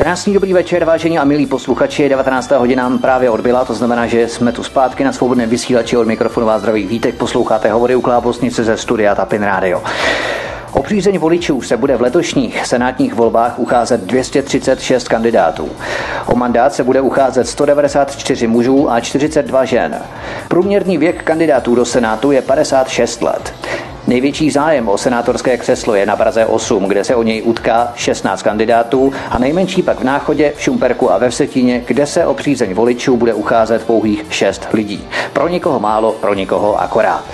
Krásný dobrý večer, vážení a milí posluchači. 19. hodina nám právě odbyla, to znamená, že jsme tu zpátky na svobodném vysílači od mikrofonu vás zdraví vítek. Posloucháte hovory u Klábosnice ze studia Tapin Radio. O přízeň voličů se bude v letošních senátních volbách ucházet 236 kandidátů. O mandát se bude ucházet 194 mužů a 42 žen. Průměrný věk kandidátů do Senátu je 56 let. Největší zájem o senátorské křeslo je na Praze 8, kde se o něj utká 16 kandidátů a nejmenší pak v Náchodě, v Šumperku a ve Vsetíně, kde se o přízeň voličů bude ucházet pouhých 6 lidí. Pro někoho málo, pro někoho akorát.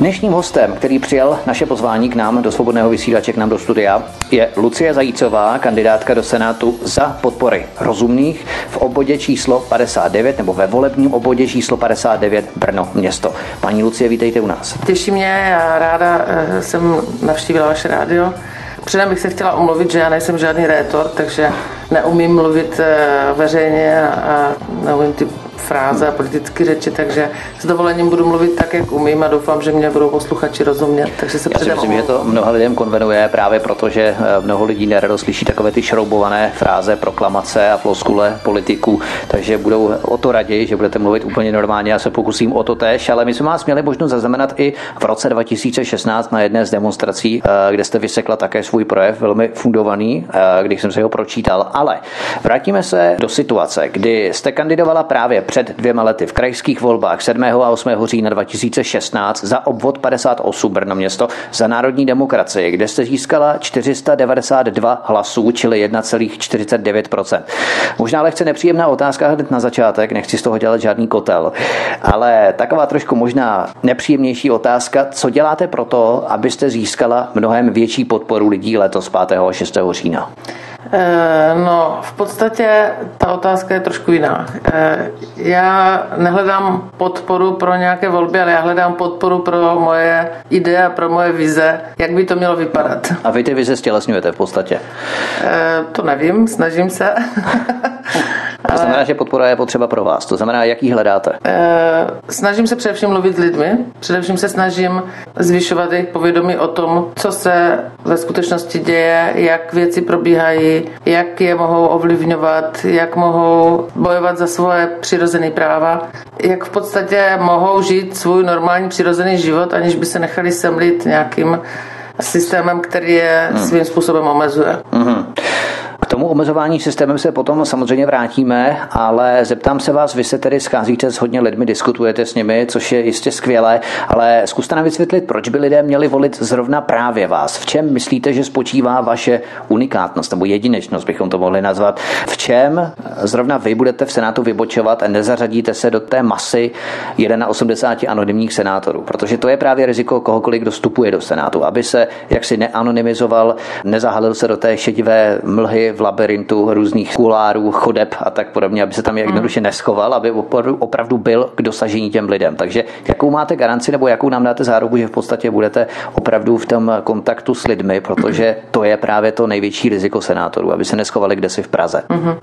Dnešním hostem, který přijal naše pozvání k nám do svobodného vysílače, k nám do studia, je Lucie Zajícová, kandidátka do Senátu za podpory rozumných v obvodě číslo 59 nebo ve volebním obvodě číslo 59 Brno město. Paní Lucie, vítejte u nás. Těší mě, já ráda eh, jsem navštívila vaše rádio. Předem bych se chtěla omluvit, že já nejsem žádný rétor, takže neumím mluvit eh, veřejně a neumím ty fráze a politické řeči, takže s dovolením budu mluvit tak, jak umím a doufám, že mě budou posluchači rozumět. Takže se Já si myslím, že to mnoha lidem konvenuje právě proto, že eh, mnoho lidí nerado slyší takové ty šroubované fráze, proklamace a floskule politiků, takže budou o to raději, že budete mluvit úplně normálně. Já se pokusím o to tež, ale my jsme vás měli možnost zaznamenat i v roce 2016 na jedné z demonstrací, eh, kde jste vysekla také svůj projev, velmi fundovaný, eh, když jsem se ho pročítal. Ale vrátíme se do situace, kdy jste kandidovala právě před dvěma lety v krajských volbách 7. a 8. října 2016 za obvod 58 Brno město za národní demokracii, kde jste získala 492 hlasů, čili 1,49%. Možná lehce nepříjemná otázka hned na začátek, nechci z toho dělat žádný kotel, ale taková trošku možná nepříjemnější otázka, co děláte pro to, abyste získala mnohem větší podporu lidí letos 5. a 6. října? Eh, no, v podstatě ta otázka je trošku jiná. Eh, já nehledám podporu pro nějaké volby, ale já hledám podporu pro moje ideje, pro moje vize, jak by to mělo vypadat. A vy ty vize stělesňujete v podstatě? Eh, to nevím, snažím se. To znamená, že podpora je potřeba pro vás. To znamená, jaký hledáte? Snažím se především mluvit s lidmi. Především se snažím zvyšovat jejich povědomí o tom, co se ve skutečnosti děje, jak věci probíhají, jak je mohou ovlivňovat, jak mohou bojovat za svoje přirozené práva, jak v podstatě mohou žít svůj normální přirozený život, aniž by se nechali semlit nějakým systémem, který je hmm. svým způsobem omezuje. Hmm tomu omezování systémem se potom samozřejmě vrátíme, ale zeptám se vás, vy se tedy scházíte s hodně lidmi, diskutujete s nimi, což je jistě skvělé, ale zkuste nám vysvětlit, proč by lidé měli volit zrovna právě vás. V čem myslíte, že spočívá vaše unikátnost nebo jedinečnost, bychom to mohli nazvat? V čem zrovna vy budete v Senátu vybočovat a nezařadíte se do té masy 81 anonymních senátorů? Protože to je právě riziko kohokoliv, kdo vstupuje do Senátu, aby se jaksi neanonymizoval, nezahalil se do té šedivé mlhy v labirintu různých kulárů, chodeb a tak podobně, aby se tam jednoduše neschoval, aby opravdu, opravdu byl k dosažení těm lidem. Takže jakou máte garanci nebo jakou nám dáte záruku, že v podstatě budete opravdu v tom kontaktu s lidmi, protože to je právě to největší riziko senátorů, aby se neschovali kde si v Praze. Mm-hmm.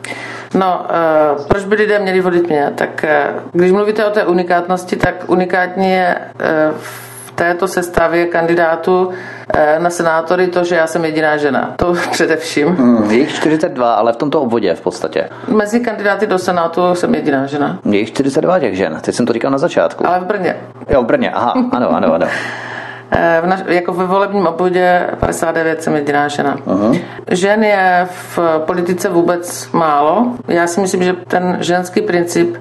No, uh, proč by lidé měli volit mě? Tak uh, když mluvíte o té unikátnosti, tak unikátní je uh, této sestavě kandidátů Eh, na senátory to, že já jsem jediná žena. To především. Hmm, je jich 42, ale v tomto obvodě v podstatě. Mezi kandidáty do senátu jsem jediná žena. Je jich 42 těch žen, teď jsem to říkal na začátku. Ale v Brně. Jo, v Brně, aha, ano, ano, ano. Eh, v naš, jako ve volebním obvodě 59 jsem jediná žena. Uh-huh. Žen je v politice vůbec málo. Já si myslím, že ten ženský princip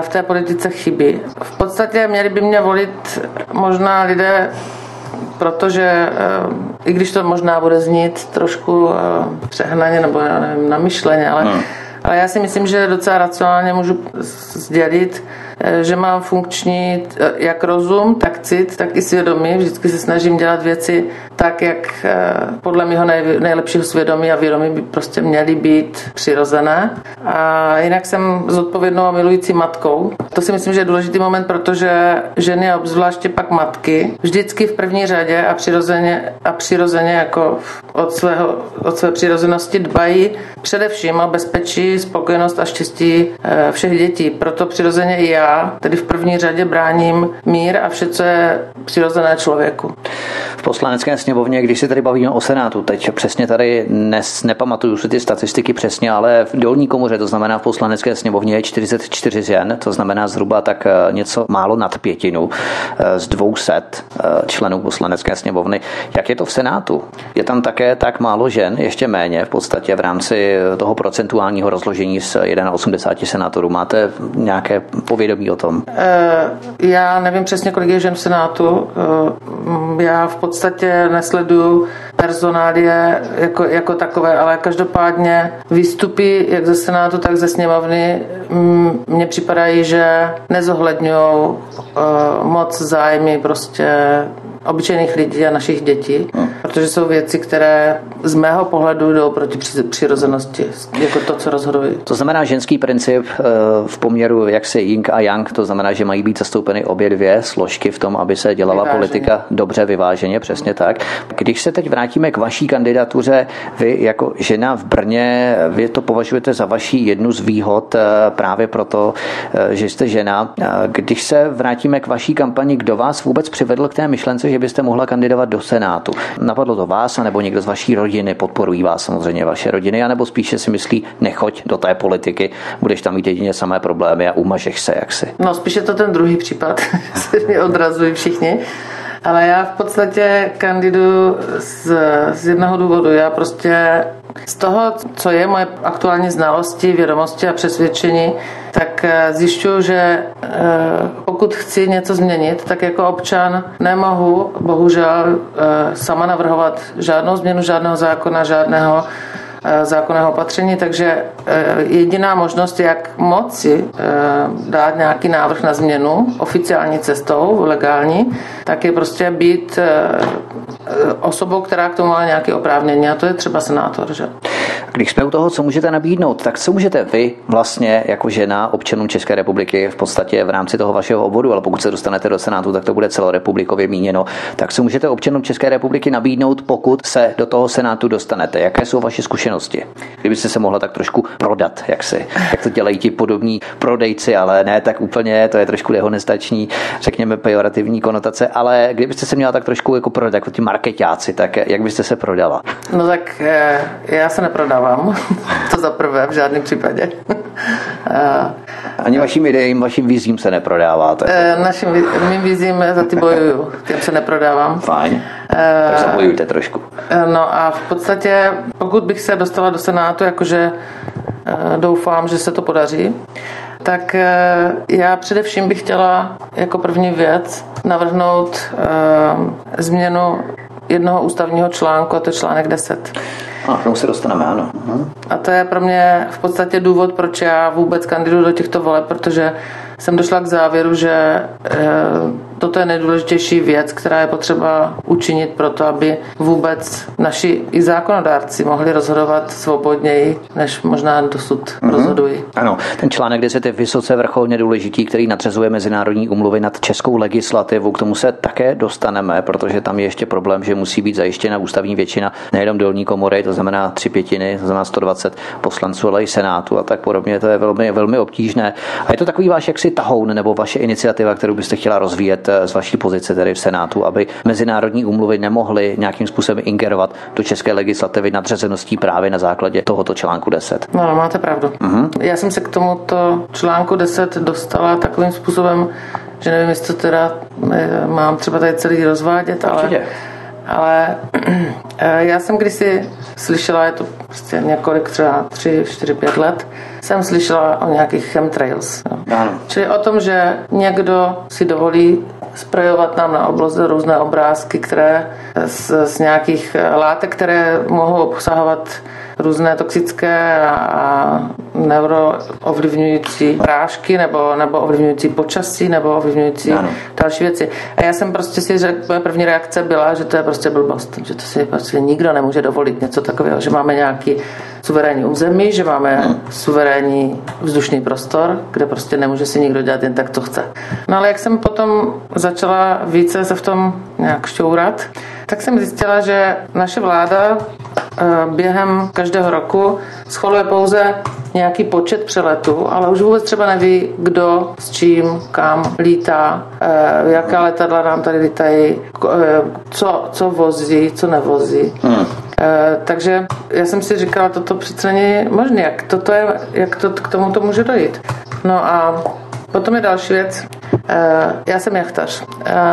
v té politice chybí. V podstatě měli by mě volit možná lidé protože eh, i když to možná bude znít trošku eh, přehnaně nebo já nevím, namyšleně, ale, hmm. ale já si myslím, že docela racionálně můžu sdělit, Eh, že mám funkční eh, jak rozum, tak cit, tak i svědomí. Vždycky se snažím dělat věci tak, jak eh, podle mého nejlepšího svědomí a vědomí by prostě měly být přirozené. A jinak jsem zodpovědnou a milující matkou. To si myslím, že je důležitý moment, protože ženy a obzvláště pak matky vždycky v první řadě a přirozeně, a přirozeně jako od, svého, od své přirozenosti dbají především o bezpečí, spokojenost a štěstí všech dětí. Proto přirozeně i já tedy v první řadě bráním mír a vše, co je přirozené člověku. v poslanecké sněmovně, když si tady bavíme o Senátu, teď přesně tady nes, nepamatuju si ty statistiky přesně, ale v dolní komoře, to znamená v poslanecké sněmovně je 44 žen, to znamená zhruba tak eh, něco málo nad pětinu eh, z 200 eh, členů poslanecké sněmovny. Jak je to v Senátu? Je tam také tak málo žen, ještě méně v podstatě v rámci toho procentuálního rozložení z 81 senátorů. Máte nějaké povědomí o tom? Já nevím přesně, kolik je žen v Senátu. Já v podstatě nesleduju personálie jako, jako takové, ale každopádně výstupy jak ze Senátu, tak ze sněmovny mm, mně připadají, že nezohledňují uh, moc zájmy prostě obyčejných lidí a našich dětí, hmm. protože jsou věci, které z mého pohledu jdou proti přirozenosti, jako to, co rozhodují. To znamená ženský princip eh, v poměru jak se Ying a Yang, to znamená, že mají být zastoupeny obě dvě složky v tom, aby se dělala vyváženě. politika dobře vyváženě, přesně tak. Když se teď vrátíme k vaší kandidatuře, vy jako žena v Brně, vy to považujete za vaší jednu z výhod eh, právě proto, eh, že jste žena. Když se vrátíme k vaší kampani, kdo vás vůbec přivedl k té myšlence, že byste mohla kandidovat do Senátu? Napadlo to vás, nebo někdo z vaší rodiny, podporují vás samozřejmě vaše rodiny, anebo spíše si myslí, nechoď do té politiky, budeš tam mít jedině samé problémy a umažeš se jaksi. No spíše to ten druhý případ, se mi odrazují všichni. Ale já v podstatě kandiduju z, z jednoho důvodu. Já prostě z toho, co je moje aktuální znalosti, vědomosti a přesvědčení, tak eh, zjišťuju, že eh, pokud chci něco změnit, tak jako občan nemohu bohužel eh, sama navrhovat žádnou změnu žádného zákona, žádného zákonného opatření, takže jediná možnost, jak moci dát nějaký návrh na změnu oficiální cestou, legální, tak je prostě být osobou, která k tomu má nějaké oprávnění a to je třeba senátor. Že? Když jsme u toho, co můžete nabídnout, tak co můžete vy vlastně jako žena občanům České republiky v podstatě v rámci toho vašeho obvodu, ale pokud se dostanete do Senátu, tak to bude celorepublikově míněno, tak co můžete občanům České republiky nabídnout, pokud se do toho Senátu dostanete? Jaké jsou vaše zkušenosti? Kdybyste se mohla tak trošku prodat, jak, si, jak to dělají ti podobní prodejci, ale ne tak úplně, to je trošku dehonestační, řekněme pejorativní konotace, ale kdybyste se měla tak trošku jako prodat, jako ti marketáci, tak jak byste se prodala? No tak eh, já se neprodávám, to za prvé v žádném případě. Ani vašim ideím, vašim vizím se neprodáváte? Eh, našim mým vizím za ty bojuju, těm se neprodávám. Fajn, eh, tak zabojujte trošku. No a v podstatě, pokud bych se dostala do Senátu, jakože doufám, že se to podaří, tak já především bych chtěla jako první věc navrhnout změnu jednoho ústavního článku, a to je článek 10. A k tomu se dostaneme, ano. Uh-huh. A to je pro mě v podstatě důvod, proč já vůbec kandiduji do těchto voleb, protože jsem došla k závěru, že eh, toto je nejdůležitější věc, která je potřeba učinit pro to, aby vůbec naši i zákonodárci mohli rozhodovat svobodněji, než možná dosud mm-hmm. rozhodují. Ano, ten článek 10 je vysoce vrcholně důležitý, který nadřezuje mezinárodní umluvy nad českou legislativu. K tomu se také dostaneme, protože tam je ještě problém, že musí být zajištěna ústavní většina nejenom dolní komory, to znamená tři pětiny, to znamená 120 poslanců, ale i senátu a tak podobně. To je velmi, velmi obtížné. A je to takový váš jaksi tahoun nebo vaše iniciativa, kterou byste chtěla rozvíjet z vaší pozice tedy v Senátu, aby mezinárodní úmluvy nemohly nějakým způsobem ingerovat do české legislativy nadřazeností právě na základě tohoto článku 10. No, máte pravdu. Uh-huh. Já jsem se k tomuto článku 10 dostala takovým způsobem, že nevím, jestli to teda eh, mám třeba tady celý rozvádět, ale... Určitě. Ale eh, já jsem kdysi slyšela, je to prostě několik, třeba 3, 4, 5 let, jsem slyšela o nějakých chemtrails. Ano. Čili o tom, že někdo si dovolí sprejovat nám na obloze různé obrázky, které z, z nějakých látek, které mohou obsahovat různé toxické a neuroovlivňující prášky nebo, nebo ovlivňující počasí nebo ovlivňující ano. další věci. A já jsem prostě si řekl, moje první reakce byla, že to je prostě blbost, že to si prostě nikdo nemůže dovolit něco takového, že máme nějaký suverénní území, že máme suverénní vzdušný prostor, kde prostě nemůže si nikdo dělat jen tak, co chce. No ale jak jsem potom začala více se v tom nějak šťourat, tak jsem zjistila, že naše vláda eh, během každého roku schvaluje pouze nějaký počet přeletů, ale už vůbec třeba neví, kdo s čím, kam lítá, eh, jaká letadla nám tady lítají, eh, co, co vozí, co nevozí. Hmm. Takže já jsem si říkala, toto přece není možné, jak, toto je, jak to, k tomu to může dojít. No a potom je další věc. Já jsem jachtař.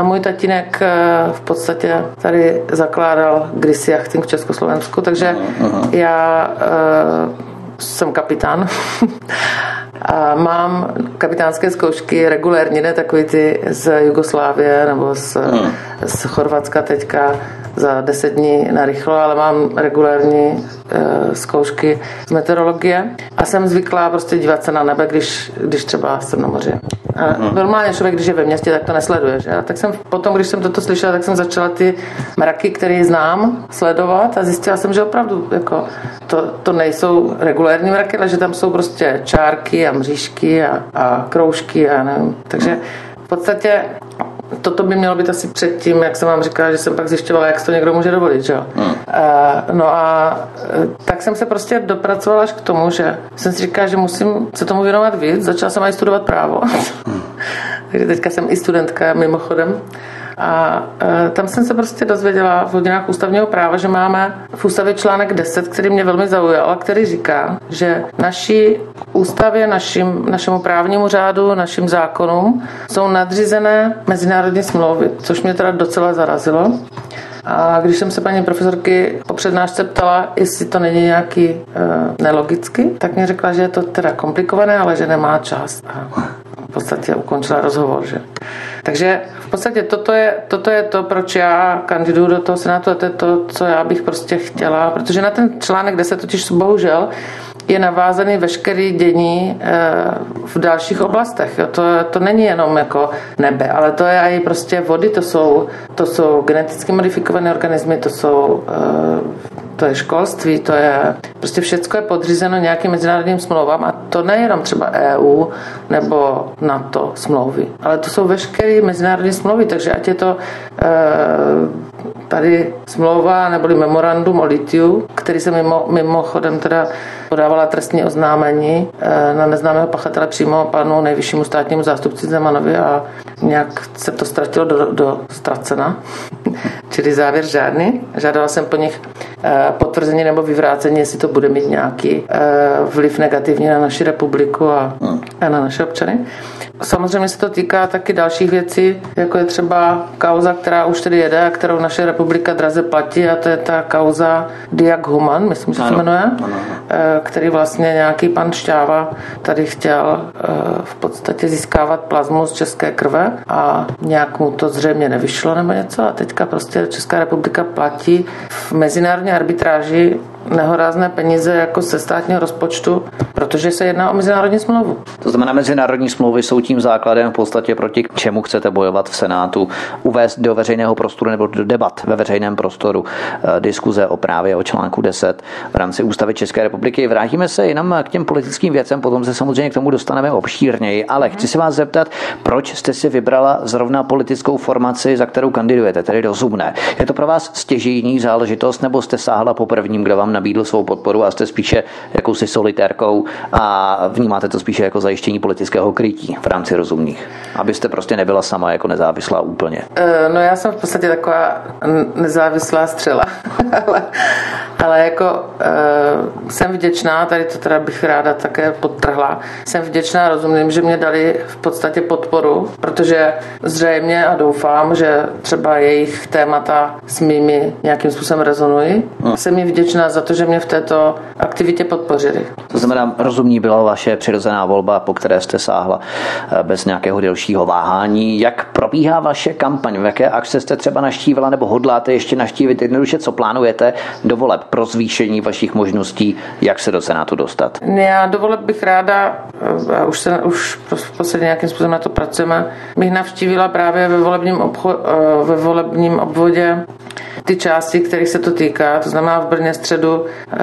Můj tatínek v podstatě tady zakládal kdysi jachting v Československu, takže já jsem kapitán. A mám kapitánské zkoušky regulérně, ne takový ty z Jugoslávie nebo z, hmm. z Chorvatska teďka za 10 dní na rychlo, ale mám regulární e, zkoušky z meteorologie a jsem zvyklá prostě dívat se na nebe, když, když třeba jsem na moři. A hmm. normálně člověk, když je ve městě, tak to nesleduje. Že? A tak jsem potom, když jsem toto slyšela, tak jsem začala ty mraky, které znám, sledovat a zjistila jsem, že opravdu jako, to, to nejsou regulární mraky, ale že tam jsou prostě čárky a mřížky a, a kroužky a nevím. Takže v podstatě toto by mělo být asi předtím, jak jsem vám říkala, že jsem pak zjišťovala, jak to někdo může dovolit. Že? Hmm. Uh, no a e, tak jsem se prostě dopracovala až k tomu, že jsem si říkala, že musím se tomu věnovat víc. Začala jsem i studovat právo. Hmm. Takže teďka jsem i studentka mimochodem. A e, tam jsem se prostě dozvěděla v hodinách ústavního práva, že máme v ústavě článek 10, který mě velmi zaujal a který říká, že naší ústavě, našim, našemu právnímu řádu, našim zákonům jsou nadřízené mezinárodní smlouvy, což mě teda docela zarazilo. A když jsem se paní profesorky po přednášce ptala, jestli to není nějaký e, nelogicky, tak mě řekla, že je to teda komplikované, ale že nemá čas. A v podstatě ukončila rozhovor. Že? Takže v podstatě toto je, toto je to, proč já kandiduju do toho senátu a to je to, co já bych prostě chtěla, protože na ten článek, kde se totiž bohužel je navázaný veškerý dění eh, v dalších oblastech. To, to není jenom jako nebe, ale to je i prostě vody, to jsou, to jsou geneticky modifikované organismy, to jsou eh, to je školství, to je prostě všechno je podřízeno nějakým mezinárodním smlouvám a to nejenom třeba EU nebo NATO smlouvy, ale to jsou veškeré mezinárodní smlouvy, takže ať je to e, tady smlouva neboli memorandum o litiu, který se mimo, mimochodem teda podávala trestní oznámení e, na neznámého pachatele přímo panu nejvyššímu státnímu zástupci Zemanovi a nějak se to ztratilo do, do ztracena, čili závěr žádný. Žádala jsem po nich potvrzení nebo vyvrácení, jestli to bude mít nějaký e, vliv negativní na naši republiku a, a na naše občany. Samozřejmě se to týká taky dalších věcí, jako je třeba kauza, která už tedy jede a kterou naše republika draze platí a to je ta kauza Diak Human, myslím, že se jmenuje, ano. Eh, který vlastně nějaký pan Šťáva tady chtěl eh, v podstatě získávat plazmu z české krve a nějak mu to zřejmě nevyšlo nebo něco a teďka prostě Česká republika platí v mezinárodní arbitráži nehorázné peníze jako se státního rozpočtu, protože se jedná o mezinárodní smlouvu. To znamená, mezinárodní smlouvy jsou tím základem v podstatě proti čemu chcete bojovat v Senátu, uvést do veřejného prostoru nebo do debat ve veřejném prostoru eh, diskuze o právě o článku 10 v rámci Ústavy České republiky. Vrátíme se jenom k těm politickým věcem, potom se samozřejmě k tomu dostaneme obšírněji, ale chci se vás zeptat, proč jste si vybrala zrovna politickou formaci, za kterou kandidujete, tedy rozumné. Je to pro vás stěžejní záležitost, nebo jste sáhla po prvním, kdo vám nabídl svou podporu a jste spíše jakousi solitérkou a vnímáte to spíše jako zajištění politického krytí v rámci rozumných, abyste prostě nebyla sama jako nezávislá úplně. Eh, no já jsem v podstatě taková nezávislá střela, ale, ale jako uh, jsem vděčná, tady to teda bych ráda také podtrhla, jsem vděčná rozumným, že mě dali v podstatě podporu, protože zřejmě a doufám, že třeba jejich témata s mými nějakým způsobem rezonují. Hmm. Jsem vděčná za to, že mě v této aktivitě podpořili. To znamená, rozumní byla vaše přirozená volba, po které jste sáhla eh, bez nějakého delšího váhání. Jak probíhá vaše kampaň? V jaké akce jste třeba naštívila nebo hodláte ještě naštívit? Jednoduše, co plánujete do voleb pro zvýšení vašich možností, jak se do Senátu dostat? Já do voleb bych ráda, a eh, už, se, už v posledně nějakým způsobem na to pracujeme, bych navštívila právě ve volebním, obcho, eh, ve volebním obvodě ty části, kterých se to týká. To znamená, v Brně středu eh,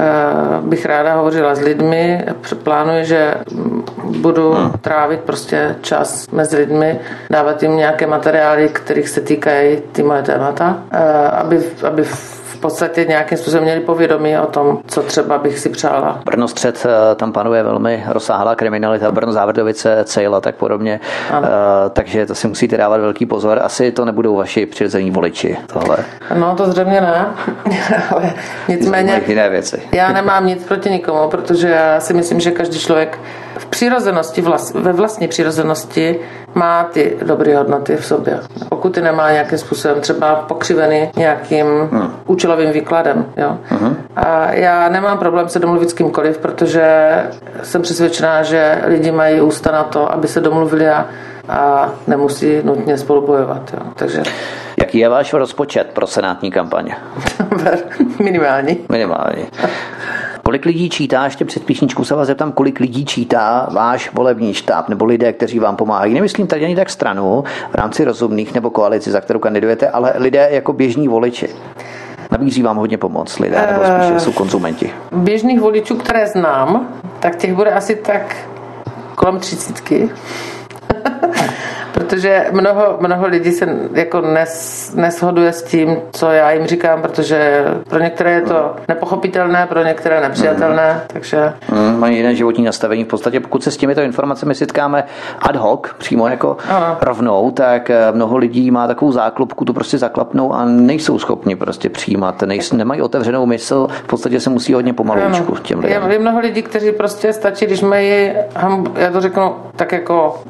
bych ráda hovořila s lidmi. Plánuji, že budu hmm. trávit prostě čas mezi lidmi, dávat jim nějaké materiály, kterých se týkají ty moje témata, eh, aby, aby podstatě nějakým způsobem měli povědomí o tom, co třeba bych si přála. Brno střed, eh, tam panuje velmi rozsáhlá kriminalita, Brno Závrdovice, Cejla, tak podobně. Ano. Uh, takže to si musíte dávat velký pozor. Asi to nebudou vaši přirození voliči. Tohle. No, to zřejmě ne. Ale nicméně. Jiné věci. já nemám nic proti nikomu, protože já si myslím, že každý člověk v přirozenosti, ve vlastní přirozenosti má ty dobré hodnoty v sobě. Pokud ty nemá nějakým způsobem třeba pokřivený nějakým hmm. účelovým výkladem. Jo? Hmm. A já nemám problém se domluvit s kýmkoliv, protože jsem přesvědčená, že lidi mají ústa na to, aby se domluvili a, a nemusí nutně spolu bojovat. Jo? Takže... Jaký je váš rozpočet pro senátní kampaně? Minimální. Minimální. Kolik lidí čítá, ještě před píšničkou se vás zeptám, kolik lidí čítá váš volební štáb nebo lidé, kteří vám pomáhají? Nemyslím tady ani tak stranu v rámci rozumných nebo koalici, za kterou kandidujete, ale lidé jako běžní voliči. Nabízí vám hodně pomoc lidé, nebo spíše jsou konzumenti? Běžných voličů, které znám, tak těch bude asi tak kolem třicítky protože mnoho, mnoho lidí se jako nes, neshoduje s tím, co já jim říkám, protože pro některé je to nepochopitelné, pro některé nepřijatelné, mm. takže... Mm, mají jiné životní nastavení. V podstatě pokud se s těmito informacemi setkáme ad hoc, přímo jako ano. rovnou, tak eh, mnoho lidí má takovou záklopku, tu prostě zaklapnou a nejsou schopni prostě přijímat, nejsou, nemají otevřenou mysl, v podstatě se musí hodně pomaloučku těm lidem. Je, je mnoho lidí, kteří prostě stačí, když mají, já to řeknu tak jako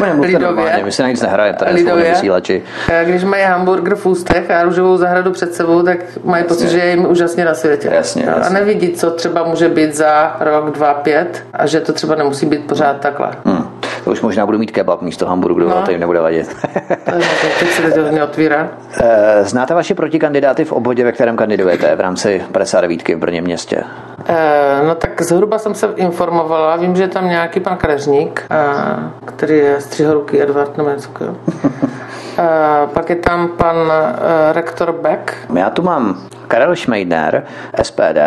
lidově. My se na nic nehrajeme tady lidově, vysílači. Když mají hamburger v ústech a růžovou zahradu před sebou, tak mají jasně. pocit, že je jim úžasně na světě. Jasně, jasně. A nevidí, co třeba může být za rok, dva, pět a že to třeba nemusí být pořád takhle. Hmm. To už možná budu mít kebab místo hamburgeru, no. to jim nebude vadit. Teď se to neotvírá. Eh, znáte vaše protikandidáty v obvodě, ve kterém kandidujete v rámci 59 v Brně městě? Eh, no tak zhruba jsem se informovala. Vím, že je tam nějaký pan Kadeřník, eh, který je střihoruký Edward nebo něco Pak je tam pan rektor Beck. Já tu mám Karel Šmejdner, SPD,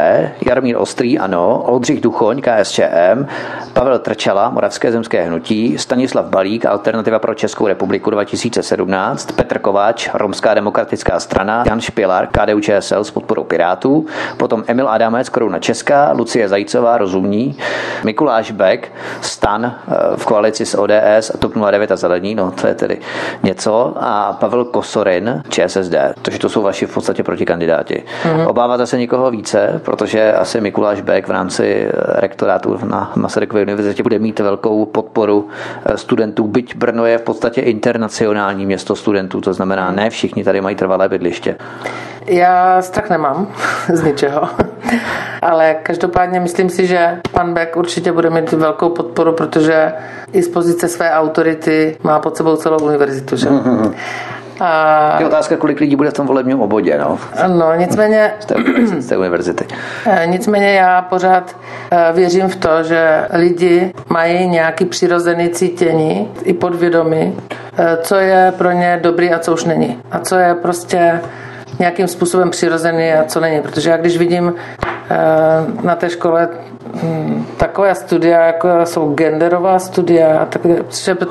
Jarmír Ostrý, ano, Oldřich Duchoň, KSČM, Pavel Trčela, Moravské zemské hnutí, Stanislav Balík, Alternativa pro Českou republiku 2017, Petr Kováč, Romská demokratická strana, Jan Špilar, KDU ČSL s podporou Pirátů, potom Emil Adamec, Koruna Česká, Lucie Zajícová, Rozumní, Mikuláš Beck, Stan eh, v koalici s ODS a TOP 09 a Zelení, no to je tedy něco, a Pavel Kosorin, ČSSD, takže to jsou vaši v podstatě protikandidáti. Mm-hmm. Obáváte se někoho více, protože asi Mikuláš Beck v rámci eh, rektorátu na Masarykové univerzitě bude mít velkou podporu eh, studentů, byť Brno je v podstatě internacionální město studentů, to znamená, ne všichni tady mají trvalé bydliště. Já strach nemám z ničeho, ale každopádně myslím si, že pan Beck určitě bude mít velkou podporu, protože i z pozice své autority má pod sebou celou univerzitu. Že? Mm-hmm. A... Je otázka, kolik lidí bude v tom volebním obvodě. No, no nicméně... Z té, z té univerzity. Eh, nicméně já pořád eh, věřím v to, že lidi mají nějaký přirozený cítění i podvědomí, eh, co je pro ně dobrý a co už není. A co je prostě nějakým způsobem přirozený a co není. Protože já když vidím na té škole hm, takové studia, jako jsou genderová studia, tak,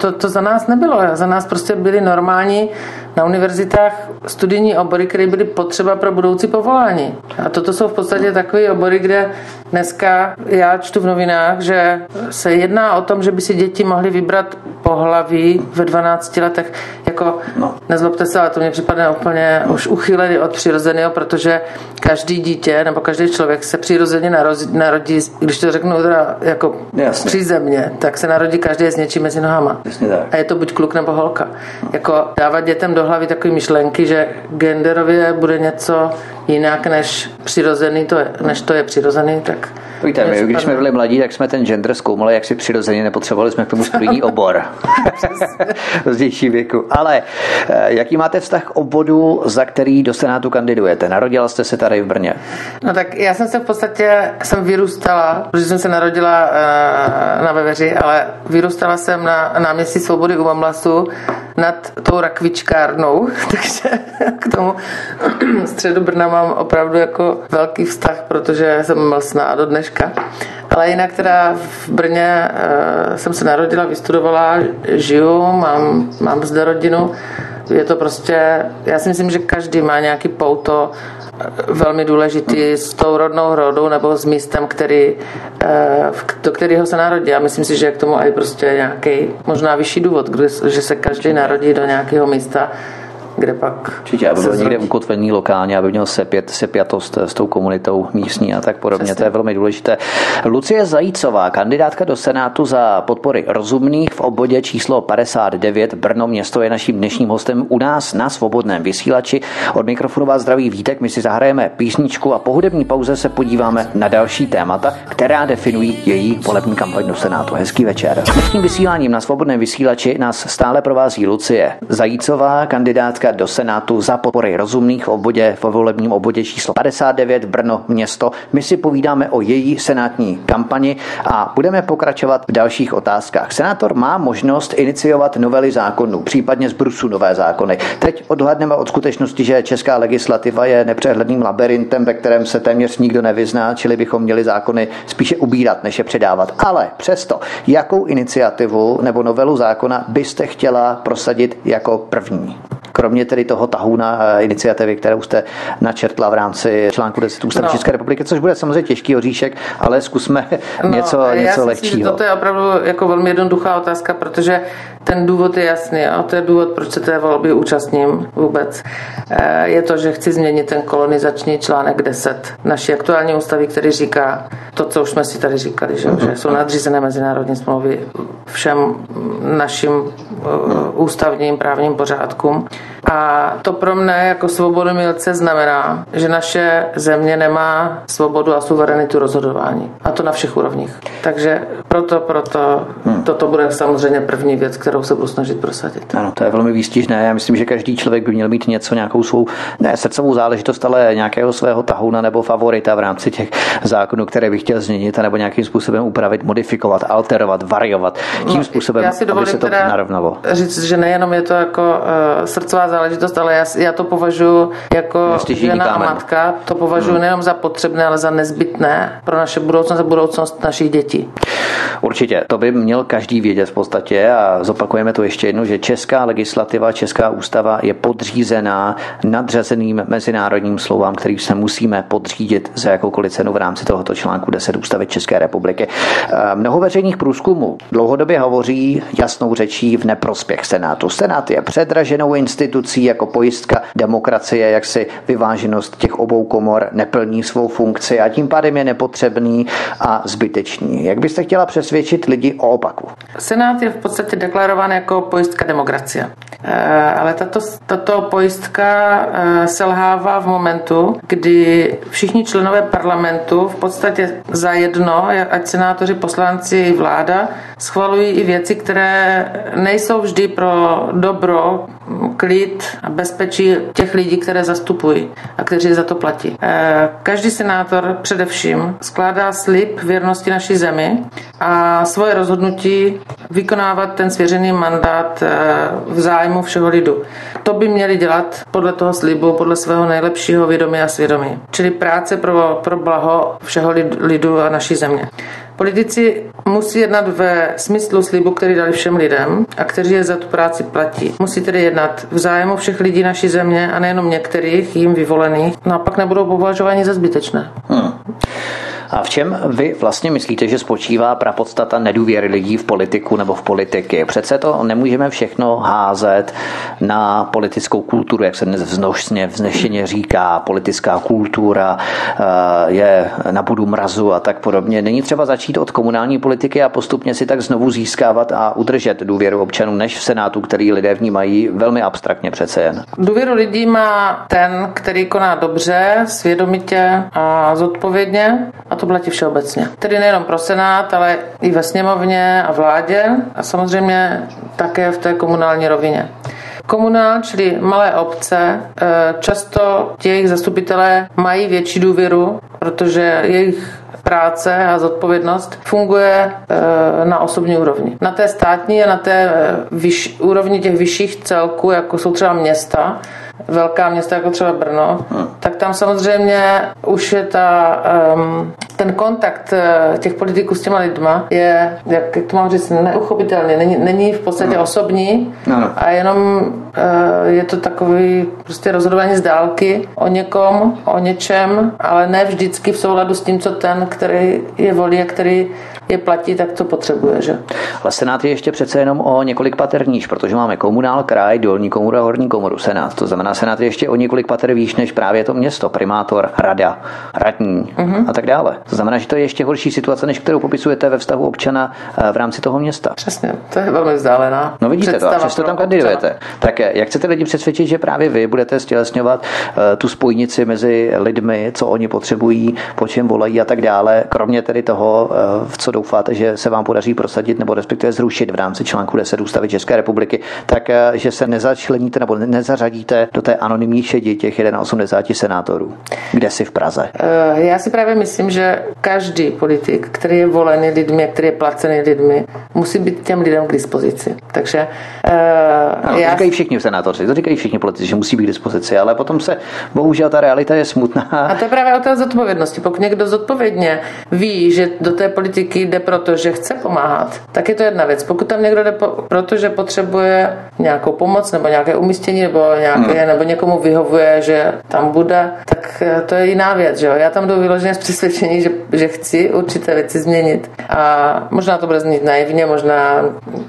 to, to za nás nebylo. Za nás prostě byly normální na univerzitách studijní obory, které byly potřeba pro budoucí povolání. A toto jsou v podstatě takové obory, kde dneska já čtu v novinách, že se jedná o tom, že by si děti mohly vybrat pohlaví ve 12 letech. Jako, no. nezlobte se, ale to mě připadne úplně už uchylený od přirozeného, protože každý dítě nebo každý člověk se přirozeně narodí, když to řeknu teda jako Jasně. přízemně, tak se narodí každý s něčím mezi nohama. A je to buď kluk nebo holka. Jako dávat dětem do hlavy takové myšlenky, že genderově bude něco jinak než přirozený, to je, než to je přirozený, tak Víte, my, když jsme byli mladí, tak jsme ten gender zkoumali, jak si přirozeně nepotřebovali jsme k tomu studijní obor. Pozdější věku. Ale eh, jaký máte vztah k obvodu, za který do Senátu kandidujete? Narodila jste se tady v Brně? No tak já jsem se v podstatě, jsem vyrůstala, protože jsem se narodila eh, na Veveři, ale vyrůstala jsem na náměstí Svobody u Mamlasu nad tou rakvičkárnou, takže k tomu středu Brna mám opravdu jako velký vztah, protože jsem mlsná do dneška. Ale jinak teda v Brně e, jsem se narodila, vystudovala, žiju, mám, mám zde rodinu. Je to prostě, já si myslím, že každý má nějaký pouto velmi důležitý s tou rodnou hrodou nebo s místem, který, eh, do kterého se narodí. A myslím si, že je k tomu i prostě nějaký možná vyšší důvod, že se každý narodí do nějakého místa, kde pak... Určitě, aby byl někde ukotvený lokálně, aby měl sepět, sepjatost s tou komunitou místní a tak podobně. Přesně. To je velmi důležité. Lucie Zajícová, kandidátka do Senátu za podpory rozumných v obvodě číslo 59 Brno město je naším dnešním hostem u nás na svobodném vysílači. Od mikrofonu vás zdraví Vítek, my si zahrajeme písničku a po hudební pauze se podíváme na další témata, která definují její volební kampaň do Senátu. Hezký večer. Dnešním vysíláním na svobodném vysílači nás stále provází Lucie Zajícová, kandidátka kandidátka do Senátu za podpory rozumných v obvodě, v volebním obvodě číslo 59 Brno město. My si povídáme o její senátní kampani a budeme pokračovat v dalších otázkách. Senátor má možnost iniciovat novely zákonů, případně z Brusu nové zákony. Teď odhledneme od skutečnosti, že česká legislativa je nepřehledným labirintem, ve kterém se téměř nikdo nevyzná, čili bychom měli zákony spíše ubírat, než je předávat. Ale přesto, jakou iniciativu nebo novelu zákona byste chtěla prosadit jako první? Kromě tedy toho tahu na eh, iniciativy, kterou jste načrtla v rámci článku 10 Ústavy no. České republiky, což bude samozřejmě těžký oříšek, ale zkusme no, něco, já něco lehčího. Myslím, že toto je opravdu jako velmi jednoduchá otázka, protože ten důvod je jasný a to je důvod, proč se té volby účastním vůbec. Eh, je to, že chci změnit ten kolonizační článek 10 naší aktuální ústavy, který říká to, co už jsme si tady říkali, že, že jsou nadřízené mezinárodní smlouvy všem našim eh, ústavním právním pořádkům. A to pro mne jako svobodomilce znamená, že naše země nemá svobodu a suverenitu rozhodování. A to na všech úrovních. Takže proto, proto hmm. toto bude samozřejmě první věc, kterou se budu snažit prosadit. Ano, to je velmi výstižné. Já myslím, že každý člověk by měl mít něco, nějakou svou, ne srdcovou záležitost, ale nějakého svého tahouna nebo favorita v rámci těch zákonů, které bych chtěl změnit, nebo nějakým způsobem upravit, modifikovat, alterovat, variovat. Tím no, způsobem, já si aby se to narovnalo. Říct, že nejenom je to jako uh, srdcová záležitost, ale já, já to považuji jako žena a matka, to považuji hmm. nejenom za potřebné, ale za nezbytné pro naše budoucnost a budoucnost našich dětí. Určitě, to by měl každý vědět v podstatě a zopakujeme to ještě jednou, že česká legislativa, česká ústava je podřízená nadřazeným mezinárodním slovám, který se musíme podřídit za jakoukoliv cenu v rámci tohoto článku 10 ústavy České republiky. Eh, mnoho veřejných průzkumů dlouhodobě hovoří jasnou řečí v neprospěch Senátu. Senát je předraženou institucí jako pojistka demokracie, jak si vyváženost těch obou komor neplní svou funkci a tím pádem je nepotřebný a zbytečný. Jak byste chtěla přesvědčit lidi o opaku? Senát je v podstatě deklarován jako pojistka demokracie. Eh, ale tato, tato pojistka eh, selhává v momentu, kdy všichni členové parlamentu v podstatě za jedno, ať senátoři, poslanci i vláda, schvalují i věci, které nejsou vždy pro dobro, klid a bezpečí těch lidí, které zastupují a kteří za to platí. Eh, každý senátor především skládá slib věrnosti naší zemi a svoje rozhodnutí vykonávat ten svěřený mandát v zájmu zájmu všeho lidu. To by měli dělat podle toho slibu, podle svého nejlepšího vědomí a svědomí. Čili práce pro, pro blaho všeho lidu a naší země. Politici musí jednat ve smyslu slibu, který dali všem lidem a kteří je za tu práci platí. Musí tedy jednat v zájmu všech lidí naší země a nejenom některých jim vyvolených, no a pak nebudou považováni za zbytečné. Hmm. A v čem vy vlastně myslíte, že spočívá prapodstata nedůvěry lidí v politiku nebo v politiky? Přece to nemůžeme všechno házet na politickou kulturu, jak se dnes vznošně, vznešeně říká. Politická kultura eh, je na budu mrazu a tak podobně. Není třeba začít od komunální politiky a postupně si tak znovu získávat a udržet důvěru občanů, než v Senátu, který lidé vnímají velmi abstraktně přece jen. Důvěru lidí má ten, který koná dobře, svědomitě a zodpovědně a to platí všeobecně. Tedy nejenom pro Senát, ale i ve sněmovně a vládě a samozřejmě také v té komunální rovině. Komunál, čili malé obce, eh, často jejich zastupitelé mají větší důvěru, protože jejich práce a zodpovědnost funguje eh, na osobní úrovni. Na té státní a na té eh, vyš, úrovni těch vyšších celků, jako jsou třeba města, velká města, jako třeba Brno, hmm. tak tam samozřejmě už je ta, um, ten kontakt uh, těch politiků s těma lidma je, jak, jak to mám říct, neuchopitelný. Není, není v podstatě hmm. osobní hmm. a jenom uh, je to takový prostě rozhodování z dálky o někom, o něčem, ale ne vždycky v souladu s tím, co ten, který je volí a který je platí, tak to potřebuje. Že? Ale Senát je ještě přece jenom o několik pater níž, protože máme komunál, kraj, dolní komoru a horní komoru, Senát. To znamená, Senát je ještě o několik pater výš než právě to město, primátor, rada, radní uh-huh. a tak dále. To znamená, že to je ještě horší situace, než kterou popisujete ve vztahu občana eh, v rámci toho města. Přesně, to je velmi vzdálená. No vidíte to, přesto tam kandidujete. Tak jak chcete lidi přesvědčit, že právě vy budete stělesňovat eh, tu spojnici mezi lidmi, co oni potřebují, po čem volají a tak dále, kromě tedy toho, eh, v co doufáte, že se vám podaří prosadit nebo respektive zrušit v rámci článku 10 ústavy České republiky, tak eh, že se nezačleníte nebo nezařadíte do té anonymní šedi těch 81 senátorů. Kde si v Praze? Eh, já si právě myslím, že každý politik, který je volený lidmi, který je placený lidmi, musí být těm lidem k dispozici. Takže uh, no, já... to říkají všichni senátoři, to říkají všichni politici, že musí být k dispozici, ale potom se bohužel ta realita je smutná. A to je právě o té zodpovědnosti. Pokud někdo zodpovědně ví, že do té politiky jde proto, že chce pomáhat, tak je to jedna věc. Pokud tam někdo jde po, proto, že potřebuje nějakou pomoc nebo nějaké umístění nebo, nějaké, hmm. nebo někomu vyhovuje, že tam bude, tak eh, to je jiná věc. Že jo? Já tam jdu vyloženě z přesvědčení, že, že chci určité věci změnit. A možná to bude znít naivně, možná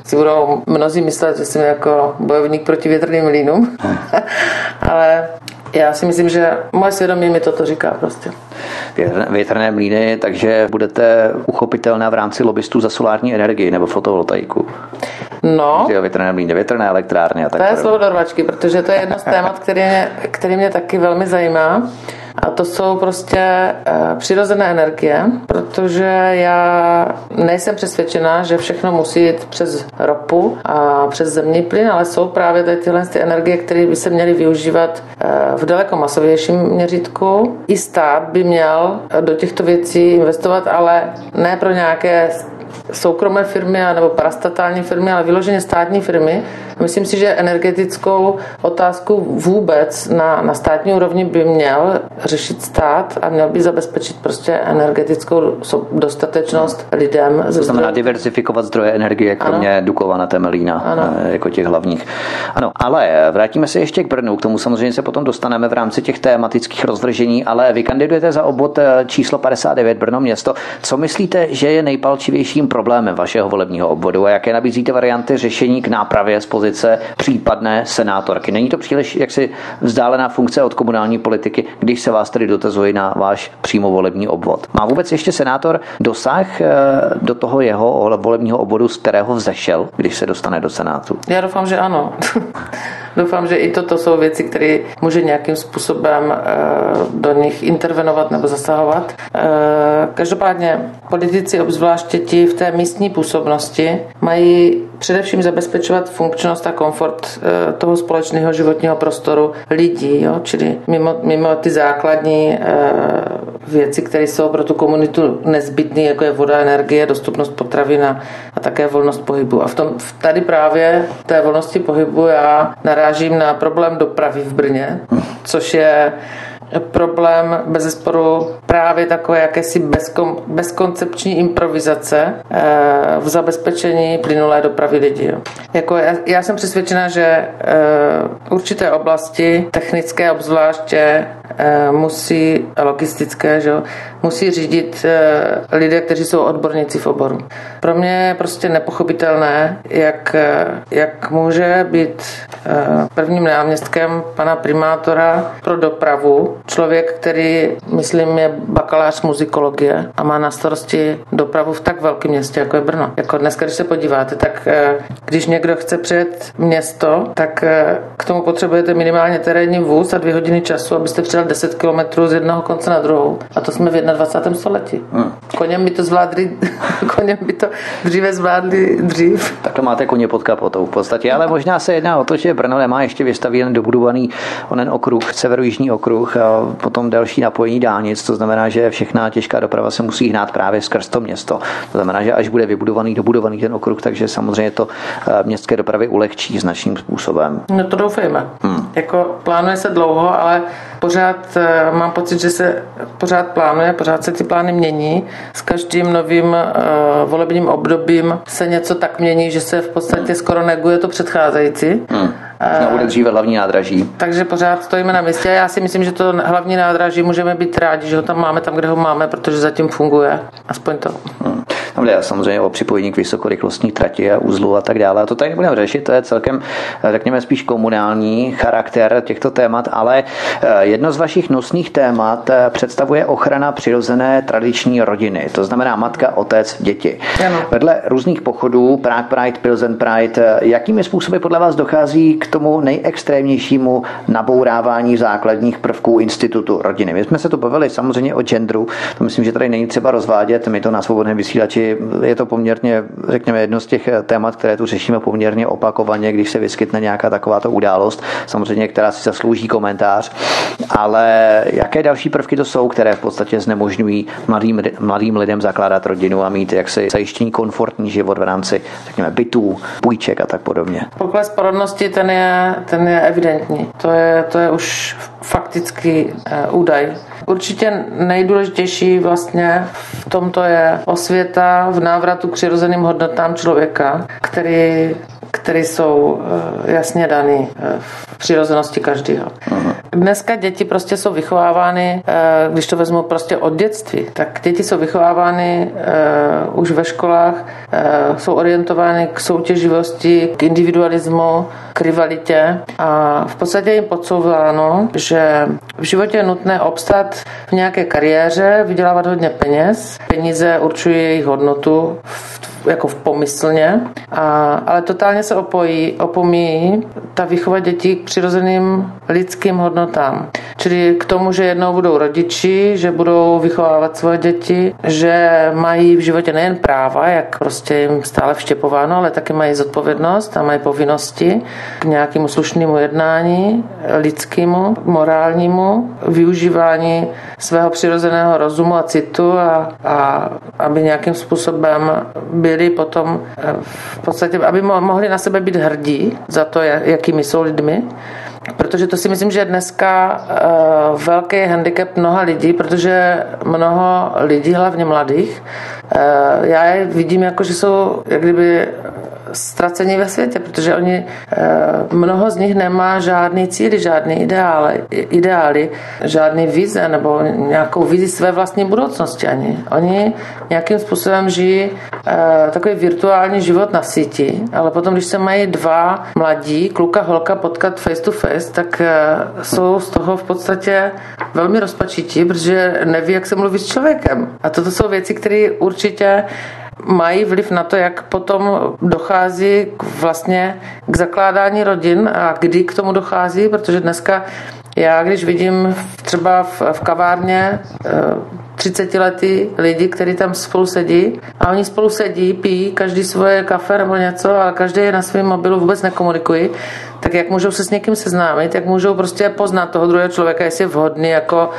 si budou mnozí myslet, že jsem jako bojovník proti větrným mlínům, hmm. ale já si myslím, že moje svědomí mi toto říká prostě. Větrné mlíny, takže budete uchopitelná v rámci lobbystů za solární energii nebo fotovoltaiku. No. Větrné mlíny, větrné elektrárny a tak. To je slovo dorvačky, protože to je jedno z témat, který mě, který mě taky velmi zajímá. A to jsou prostě e, přirozené energie, protože já nejsem přesvědčená, že všechno musí jít přes ropu a přes zemní plyn, ale jsou právě tady tyhle ty energie, které by se měly využívat e, v daleko masovějším měřítku. I stát by měl do těchto věcí investovat, ale ne pro nějaké soukromé firmy nebo parastatální firmy, ale vyloženě státní firmy. Myslím si, že energetickou otázku vůbec na, na státní úrovni by měl řešit stát a měl by zabezpečit prostě energetickou dostatečnost lidem. To znamená diversifikovat zdroje energie, kromě ano. Dukova na Temelína, ano. Eh, jako těch hlavních. Ano, ale vrátíme se ještě k Brnu, k tomu samozřejmě se potom dostaneme v rámci těch tématických rozvržení, ale vy kandidujete za obvod eh, číslo 59 Brno město. Co myslíte, že je nejpalčivějším problémem vašeho volebního obvodu a jaké nabízíte varianty řešení k nápravě z pozice případné senátorky? Není to příliš jaksi vzdálená funkce od komunální politiky, když se vás tedy dotazují na váš přímo volební obvod? Má vůbec ještě senátor dosah eh, do toho jeho volebního obvodu, z kterého vzešel, když se dostane do Senátu? Já doufám, že ano. doufám, že i toto jsou věci, které může nějakým způsobem eh, do nich intervenovat nebo zasahovat. Eh, každopádně politici, obzvláště ti v té místní působnosti, mají především zabezpečovat funkčnost a komfort eh, toho společného životního prostoru lidí, jo? čili mimo, mimo ty základní věci, které jsou pro tu komunitu nezbytné, jako je voda, energie, dostupnost potravin a, a také volnost pohybu. A v tom, tady právě té volnosti pohybu já narážím na problém dopravy v Brně, což je problém bez zesporu právě takové jakési bezkom, bezkoncepční improvizace eh, v zabezpečení plynulé dopravy lidí. Jako já, já jsem přesvědčena, že eh, určité oblasti, technické obzvláště, eh, musí, logistické, že, musí řídit lidé, kteří jsou odborníci v oboru. Pro mě je prostě nepochopitelné, jak, jak může být prvním náměstkem pana primátora pro dopravu člověk, který, myslím, je bakalář muzikologie a má na starosti dopravu v tak velkém městě, jako je Brno. Jako dneska, když se podíváte, tak eh, když někdo chce přijet město, tak eh, k tomu potřebujete minimálně terénní vůz a dvě hodiny času, abyste přijel 10 kilometrů z jednoho konce na druhou. A to jsme v 21. století. Hmm. Koněm by to zvládli, koněm by to dříve zvládli dřív. to máte koně pod kapotou v podstatě, ale možná se jedná o to, že Brno nemá ještě vystavěn dobudovaný onen okruh, severojižní okruh a potom další napojení dálnic, to znamená, že všechna těžká doprava se musí hnát právě skrz to město. To znamená, že až bude vybudovaný, dobudovaný ten okruh, takže samozřejmě to eh, městské dopravy ulehčí značným způsobem. No to doufejme. Hmm. jako plánuje se dlouho, ale pořád eh, mám pocit, že se pořád plánuje, pořád se ty plány mění. S každým novým uh, volebním obdobím se něco tak mění, že se v podstatě skoro neguje to předcházející. Hmm. Možná bude dříve hlavní nádraží. Takže pořád stojíme na místě. Já si myslím, že to hlavní nádraží můžeme být rádi, že ho tam máme tam, kde ho máme, protože zatím funguje. Aspoň to. Hmm. Tam jde samozřejmě o připojení k vysokorychlostní trati a uzlu a tak dále. A to tady nebudeme řešit, to je celkem, řekněme, spíš komunální charakter těchto témat, ale eh, jedno z vašich nosných témat eh, představuje ochrana přirozené tradiční rodiny. To znamená matka, otec, děti. Ano. Vedle různých pochodů, Prague Pride, Pilsen Pride, eh, jakými způsoby podle vás dochází k tomu nejextrémnějšímu nabourávání základních prvků institutu rodiny? My jsme se tu bavili samozřejmě o genderu, to myslím, že tady není třeba rozvádět, my to na svobodném vysílači je to poměrně, řekněme, jedno z těch témat, které tu řešíme poměrně opakovaně, když se vyskytne nějaká takováto událost, samozřejmě, která si zaslouží komentář. Ale jaké další prvky to jsou, které v podstatě znemožňují mladým, mladým lidem zakládat rodinu a mít jaksi zajištění komfortní život v rámci, řekněme, bytů, půjček a tak podobně? Pokles porodnosti, ten je, ten je evidentní. To je, to je už faktický uh, údaj. Určitě nejdůležitější vlastně v tomto je osvěta v návratu k přirozeným hodnotám člověka, který které jsou eh, jasně dané eh, v přirozenosti každého. Dneska děti prostě jsou vychovávány, eh, když to vezmu prostě od dětství, tak děti jsou vychovávány už ve školách, jsou orientovány k soutěživosti, k individualismu, k rivalitě a v podstatě jim podsouváno, že v životě je nutné obstat v nějaké kariéře, vydělávat hodně peněz. Peníze určují jejich hodnotu v jako v pomyslně, a, ale totálně se opojí, opomíjí ta výchova dětí k přirozeným lidským hodnotám. Čili k tomu, že jednou budou rodiči, že budou vychovávat svoje děti, že mají v životě nejen práva, jak prostě jim stále vštěpováno, ale taky mají zodpovědnost a mají povinnosti k nějakému slušnému jednání, lidskému, morálnímu, využívání svého přirozeného rozumu a citu a, a aby nějakým způsobem byli potom eh, v podstatě, aby mohli na sebe být hrdí za to, jakými jsou lidmi. Protože to si myslím, že je dneska uh, velký handicap mnoha lidí, protože mnoho lidí, hlavně mladých, uh, já je vidím jako, že jsou jak kdyby ztracení ve světě, protože oni, eh, mnoho z nich nemá žádný cíly, žádný ideály, ideály, žádný vize nebo nějakou vizi své vlastní budoucnosti ani. Oni nějakým způsobem žijí eh, takový virtuální život na síti, ale potom, když se mají dva mladí, kluka, holka potkat face to face, tak eh, jsou z toho v podstatě velmi rozpačití, protože neví, jak se mluví s člověkem. A toto jsou věci, které určitě mají vliv na to, jak potom dochází k, vlastně k zakládání rodin a kdy k tomu dochází, protože dneska já, když vidím třeba v, v kavárně 30 eh, letý lidi, kteří tam spolu sedí a oni spolu sedí, pijí každý svoje kafe nebo něco, ale každý je na svém mobilu, vůbec nekomunikují, tak jak můžou se s někým seznámit, jak můžou prostě poznat toho druhého člověka, jestli je vhodný jako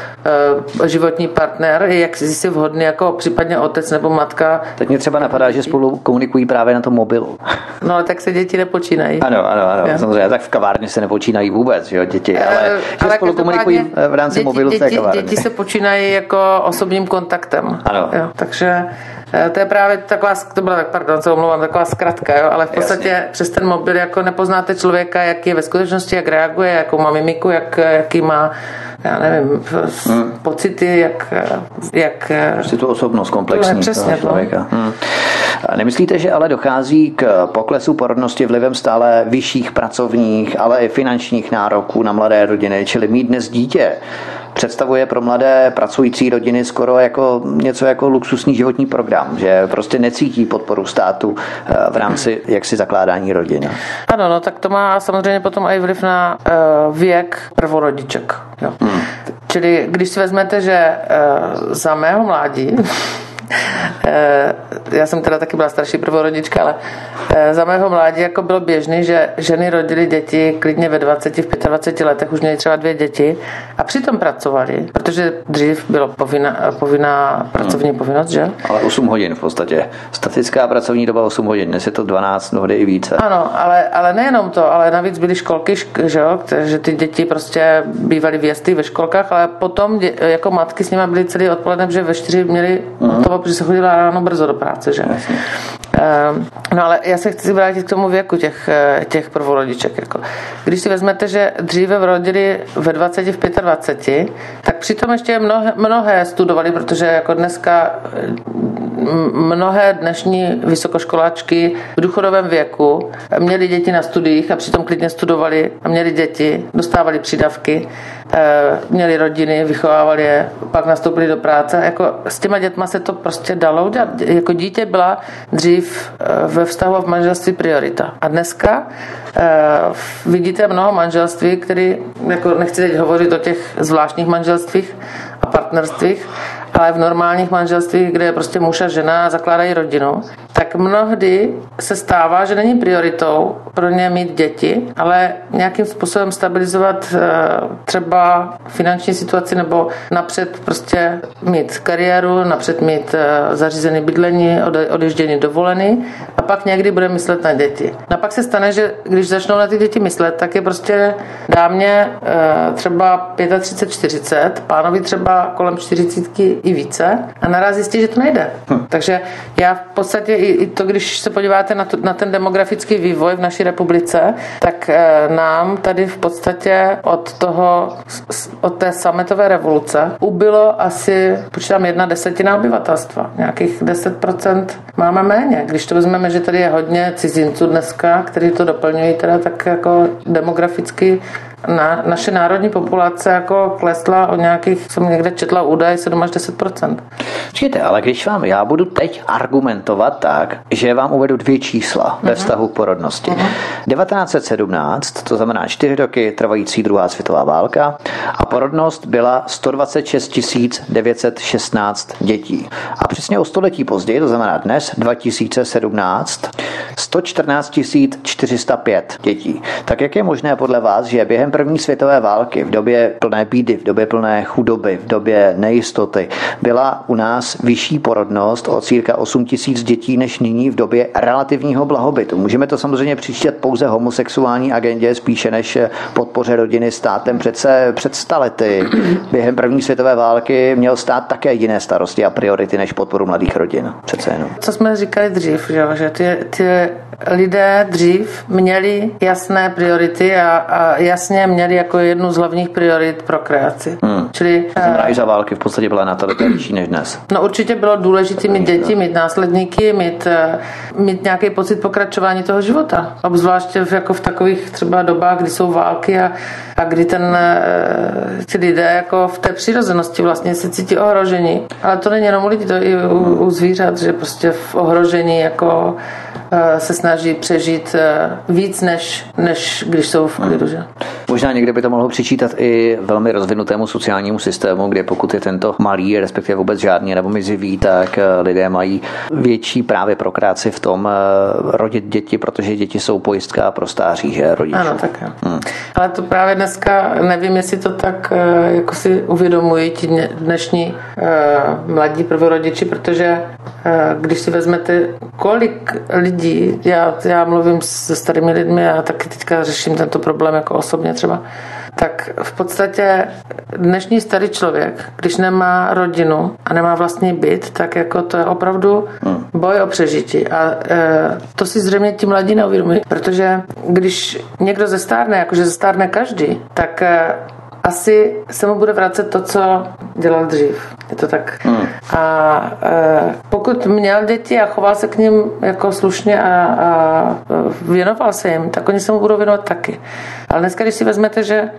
uh, životní partner, jak jestli je vhodný jako případně otec nebo matka. Tak mě třeba napadá, že spolu komunikují právě na tom mobilu. No, ale tak se děti nepočínají. Ano, ano, ano, jo. samozřejmě. Tak v kavárně se nepočínají vůbec, že jo, děti, ale, ale že ale spolu komunikují v rámci děti, mobilu děti, té kavárny. Děti se počínají jako osobním kontaktem. Ano. Jo, takže Eh, to je právě taková, to byla, pardon, se omlouvám, taková zkratka, jo, ale v podstatě Jasně. přes ten mobil jako nepoznáte člověka, jak je ve skutečnosti, jak reaguje, jakou má mimiku, jak, jaký má já nevím, hmm. pocity, jak... jak prostě tu osobnost komplexní přesně toho člověka. To. Hmm. Nemyslíte, že ale dochází k poklesu porodnosti vlivem stále vyšších pracovních, ale i finančních nároků na mladé rodiny, čili mít dnes dítě představuje pro mladé pracující rodiny skoro jako něco jako luxusní životní program, že prostě necítí podporu státu eh, v rámci jaksi zakládání rodiny. Ano, no tak to má samozřejmě potom i vliv na uh, věk prvorodiček. Jo. Hmm. Čili když si vezmete, že uh, za mého mládí já jsem teda taky byla starší prvorodička, ale eh, za mého mládí jako bylo běžné, že ženy rodily děti klidně ve 20, v 25 letech, už měly třeba dvě děti a přitom pracovali, protože dřív bylo povinná, povinná pracovní hmm. povinnost, že? Ale 8 hodin v podstatě. Statická pracovní doba 8 hodin, dnes je to 12, mnohdy i více. Ano, ale, ale nejenom to, ale navíc byly školky, že, jo, že ty děti prostě bývaly věsty ve školkách, ale potom dě, jako matky s nimi byly celý odpoledne, že ve čtyři měli to, protože se chodila ráno brzo do práce, že? Jasně. Ehm, no ale já se chci vrátit k tomu věku těch, eh, těch prvorodiček. Jako. Když si vezmete, že dříve vrodili ve 20, v 25, tak přitom ještě mnohé, mnohé studovali, protože jako dneska mnohé dnešní vysokoškoláčky v důchodovém věku měly děti na studiích a přitom klidně studovali a měli děti, dostávali přidavky, eh, měli rodiny, vychovávali je, pak nastoupili do práce. Jako s těma dětma se to prostě dalo udělat. Jako dítě byla dřív eh, ve vztahu a v manželství priorita. A dneska eh, vidíte mnoho manželství, který, jako nechci teď hovořit o těch zvláštních manželstvích a partnerstvích, ale v normálních manželstvích, kde je prostě muž a žena a zakládají rodinu, tak mnohdy se stává, že není prioritou pro ně mít děti, ale nějakým způsobem stabilizovat eh, třeba finanční situaci nebo napřed prostě mít kariéru, napřed mít eh, zařízený bydlení, odježdění dovolený a pak někdy bude myslet na děti. A pak se stane, že když začnou na ty děti myslet, tak je prostě dámě eh, třeba 35-40, pánovi třeba kolem 40 i více a naraz zjistí, že to nejde. Hm. Takže já v podstatě i, i to, když se podíváte na, to, na ten demografický vývoj v naší republice, tak eh, nám tady v podstatě od toho, od té sametové revoluce ubylo asi, počítám, jedna desetina obyvatelstva. Nějakých 10% máme méně. Když to vezmeme, že tady je hodně cizinců dneska, kteří to doplňují, teda tak jako demograficky na, naše národní populace jako klesla o nějakých, jsem někde četla údaj, 7 až 10 Počkejte, ale když vám, já budu teď argumentovat tak, že vám uvedu dvě čísla uh-huh. ve mhm. vztahu k porodnosti. Uh-huh. 1917, to znamená čtyři roky trvající druhá světová válka a porodnost byla 126 916 dětí. A přesně o století později, to znamená dnes, 2017, 114 405 dětí. Tak jak je možné podle vás, že během během první světové války, v době plné bídy, v době plné chudoby, v době nejistoty, byla u nás vyšší porodnost o círka 8 tisíc dětí než nyní v době relativního blahobytu. Můžeme to samozřejmě přičítat pouze homosexuální agendě spíše než podpoře rodiny státem přece před stalety. Během první světové války měl stát také jiné starosti a priority než podporu mladých rodin. Přece jenom. Co jsme říkali dřív, že ty, ty lidé dřív měli jasné priority a, a jasně měli jako jednu z hlavních priorit pro kreaci. Hmm. Čili, to znamená, i za války v podstatě byla natalita vyšší než dnes. No určitě bylo důležité mít děti, mít následníky, mít, eh, mít nějaký pocit pokračování toho života. Obzvláště v, jako v takových třeba dobách, kdy jsou války a, a kdy ten, eh, ti lidé jako v té přirozenosti vlastně se cítí ohrožení. Ale to není jenom u lidí, to i u, u zvířat, že prostě v ohrožení jako se snaží přežít eh, víc, než, než když jsou v klidu. Že? Možná někde by to mohlo přičítat i velmi rozvinutému sociálnímu systému, kde pokud je tento malý, respektive vůbec žádný nebo mizivý, tak eh, lidé mají větší právě prokráci v tom rodit děti, protože děti jsou pojistka pro stáří, že rodičů. Ano, tak hmm. Ale to právě dneska, nevím, jestli to tak jako si uvědomují ti dnešní mladí prvorodiči, protože když si vezmete, kolik lidí lidí, já, já mluvím se starými lidmi a taky teďka řeším tento problém jako osobně třeba, tak v podstatě dnešní starý člověk, když nemá rodinu a nemá vlastní byt, tak jako to je opravdu hmm. boj o přežití. A e, to si zřejmě ti mladí neuvědomují, protože když někdo zestárne, jakože zestárne každý, tak e, asi se mu bude vracet to, co dělal dřív. Je to tak. Hmm. A e, pokud měl děti a choval se k ním jako slušně a, a věnoval se jim, tak oni se mu budou věnovat taky. Ale dneska, když si vezmete, že e,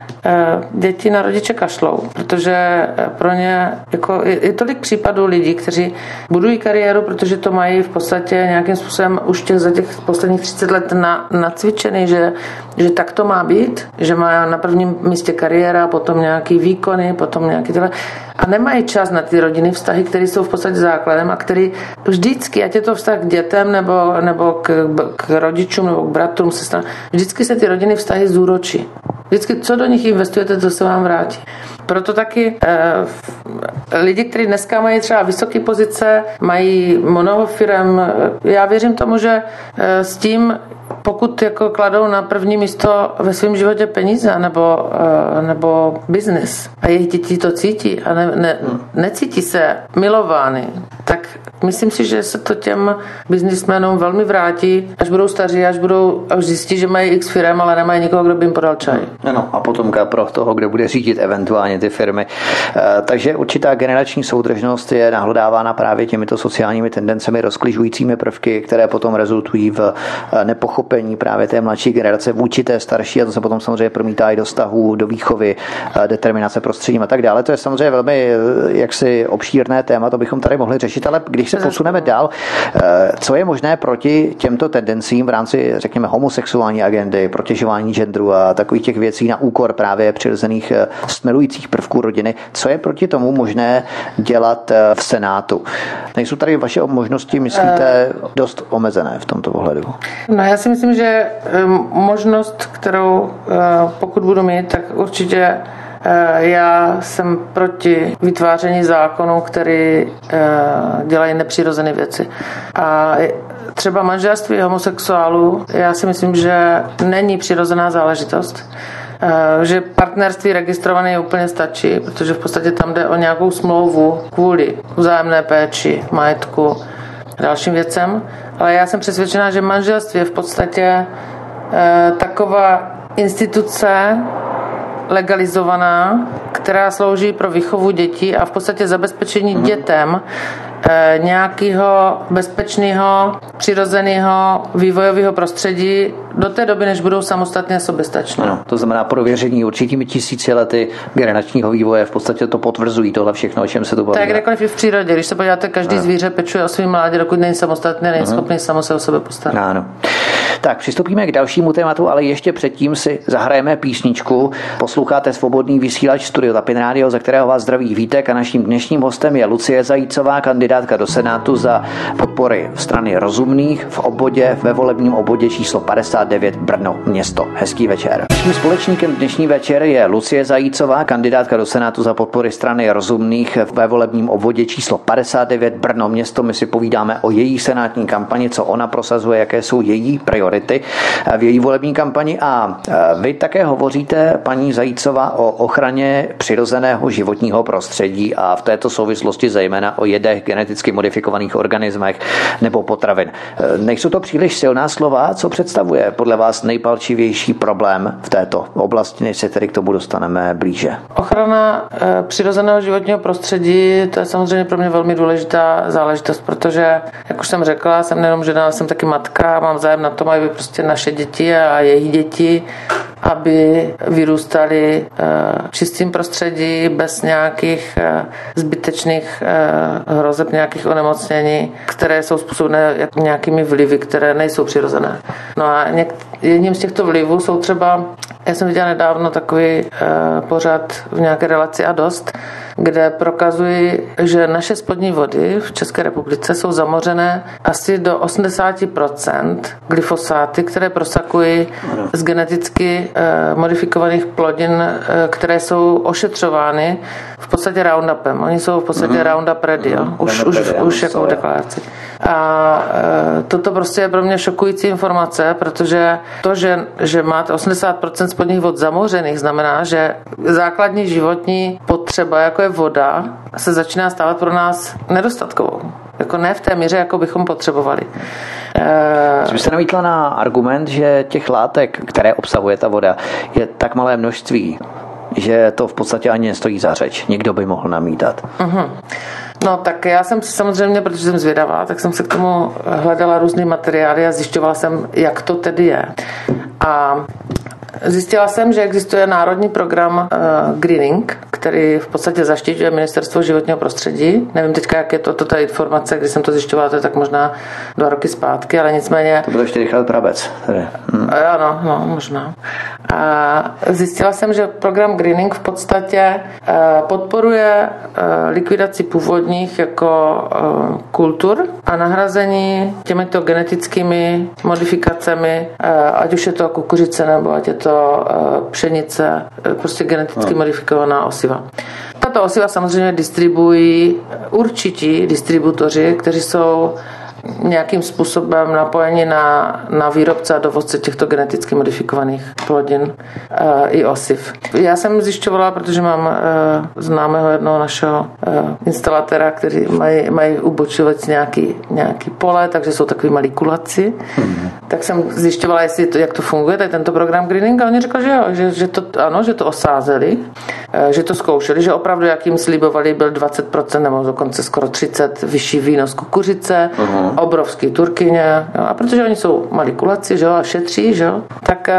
děti na rodiče kašlou, protože e, pro ně jako je, je tolik případů lidí, kteří budují kariéru, protože to mají v podstatě nějakým způsobem už těch, za těch posledních 30 let na, nacvičený, že, že tak to má být, že má na prvním místě kariéra, potom nějaký výkony, potom nějaký tohle. A nemají čas na ty rodiny vztahy, které jsou v podstatě základem a který vždycky, ať je to vztah k dětem nebo, nebo k, k rodičům nebo k bratrům, sestrám, vždycky se ty rodiny vztahy zúročí. Vždycky, co do nich investujete, to se vám vrátí. Proto taky eh, lidi, kteří dneska mají třeba vysoké pozice, mají mnoho firm, eh, já věřím tomu, že eh, s tím pokud jako kladou na první místo ve svém životě peníze nebo, eh, nebo biznis a jejich děti to cítí a ne, ne, necítí se milovány, myslím si, že se to těm biznismenům velmi vrátí, až budou staří, až budou až zjistí, že mají x firm, ale nemají nikoho, kdo by jim podal čaj. Ano, a potom pro toho, kdo bude řídit eventuálně ty firmy. Eh, takže určitá generační soudržnost je nahlodávána právě těmito sociálními tendencemi, rozkližujícími prvky, které potom rezultují v eh, nepochopení právě té mladší generace vůči té starší a to se potom samozřejmě promítá i do vztahů, do výchovy, eh, determinace prostředím a tak dále. To je samozřejmě velmi jaksi obšírné téma, to bychom tady mohli řešit, ale když se posuneme dál, co je možné proti těmto tendencím v rámci, řekněme, homosexuální agendy, protěžování genderu a takových těch věcí na úkor právě přirozených smelujících prvků rodiny. Co je proti tomu možné dělat eh, v Senátu? Nejsou tady vaše možnosti, myslíte, dost omezené v tomto ohledu? No já si myslím, že eh, možnost, kterou eh, pokud budu mít, tak určitě já jsem proti vytváření zákonů, který dělají nepřirozené věci. A třeba manželství homosexuálů, já si myslím, že není přirozená záležitost. Eh, že partnerství registrované úplně stačí, protože v podstatě tam jde o nějakou smlouvu kvůli vzájemné péči, majetku, dalším věcem. Ale já jsem přesvědčená, že manželství je v podstatě eh, taková instituce legalizovaná, která slouží pro výchovu dětí a v podstatě zabezpečení mm. dětem nějakého bezpečného, přirozeného vývojového prostředí do té doby, než budou samostatně soběstační. Ano, to znamená prověření určitými tisíci lety generačního vývoje v podstatě to potvrzují tohle všechno, o čem se to baví. Tak kdekoliv v přírodě, když se podíváte, každý ano. zvíře pečuje o svým mládě, dokud není samostatné, není uh-huh. schopný samo se o sebe postarat. Ano. Tak přistoupíme k dalšímu tématu, ale ještě předtím si zahrajeme písničku. Posloucháte svobodný vysílač Studio Tapin Radio, za kterého vás zdraví Vítek a naším dnešním hostem je Lucie Zajícová, kandidátka do Senátu za podpory strany rozumných v obodě ve volebním obodě číslo 59 Brno město. Hezký večer. Naším společníkem dnešní večer je Lucie Zajícová, kandidátka do Senátu za podpory strany rozumných ve volebním obvodě číslo 59 Brno město. My si povídáme o její senátní kampani, co ona prosazuje, jaké jsou její priority v její volební kampani a vy také hovoříte, paní Zajícová, o ochraně přirozeného životního prostředí a v této souvislosti zejména o jedech geneticky modifikovaných organismech nebo potravin. Nejsou to příliš silná slova, co představuje podle vás nejpalčivější problém v této oblasti, než se tedy k tomu dostaneme blíže? Ochrana eh, přirozeného životního prostředí, to je samozřejmě pro mě velmi důležitá záležitost, protože, jak už jsem řekla, jsem nejenom žena, jsem taky matka, mám zájem na tom, aby prostě naše děti a jejich děti aby vyrůstali v eh, čistém prostředí, bez nějakých eh, zbytečných hrozeb, nějakých onemocnění, které jsou způsobené nějakými vlivy, které nejsou přirozené. No a jedním z těchto vlivů jsou třeba, já jsem viděla nedávno takový pořad v nějaké relaci a dost, kde prokazují, že naše spodní vody v České republice jsou zamořené asi do 80% glyfosáty, které prosakují z geneticky eh, modifikovaných plodin, eh, které jsou ošetřovány v podstatě Roundupem. Oni jsou v podstatě mm-hmm. Roundup ready, jo? Mhm. Už, už, už jako deklaraci. A e, toto prostě je pro mě šokující informace, protože to, že, že máte 80% spodních vod zamořených, znamená, že základní životní potřeba, jako je voda, se začíná stávat pro nás nedostatkovou. Jako ne v té míře, jako bychom potřebovali. Co byste namítla na argument, že těch látek, které obsahuje ta voda, je tak malé množství, že to v podstatě ani nestojí za řeč. Někdo by mohl namítat. Uh-huh. No tak já jsem si samozřejmě, protože jsem zvědavá, tak jsem se k tomu hledala různé materiály a zjišťovala jsem, jak to tedy je. A Zjistila jsem, že existuje národní program uh, Greening, který v podstatě zaštiťuje ministerstvo životního prostředí. Nevím teďka, jak je to, to ta informace, když jsem to zjišťovala, to je tak možná dva roky zpátky, ale nicméně... To byl ještě Richard Prabec. Tady. Hm. Ano, no, možná. A zjistila jsem, že program Greening v podstatě eh, podporuje eh, likvidaci původních jako eh, kultur a nahrazení těmito genetickými modifikacemi, ať už je to kukuřice nebo ať je to pšenice, prostě geneticky modifikovaná osiva. Tato osiva samozřejmě distribuují určití distributoři, kteří jsou nějakým způsobem napojeni na, na výrobce a dovozce těchto geneticky modifikovaných plodin uh, i osiv. Já jsem zjišťovala, protože mám uh, známého jednoho našeho uh, instalatéra, který mají, mají ubočovat nějaký, nějaký pole, takže jsou takový malí kulaci. Mm-hmm. Tak jsem zjišťovala, jestli to, jak to funguje, tady tento program Greening a oni řekli, že jo, že, že to, ano, že to osázeli, uh, že to zkoušeli, že opravdu, jak jim slibovali, byl 20% nebo dokonce skoro 30 vyšší výnos kukuřice, uh-huh obrovský turkyně. Jo. A protože oni jsou malí kulaci že jo, a šetří, že jo, tak eh,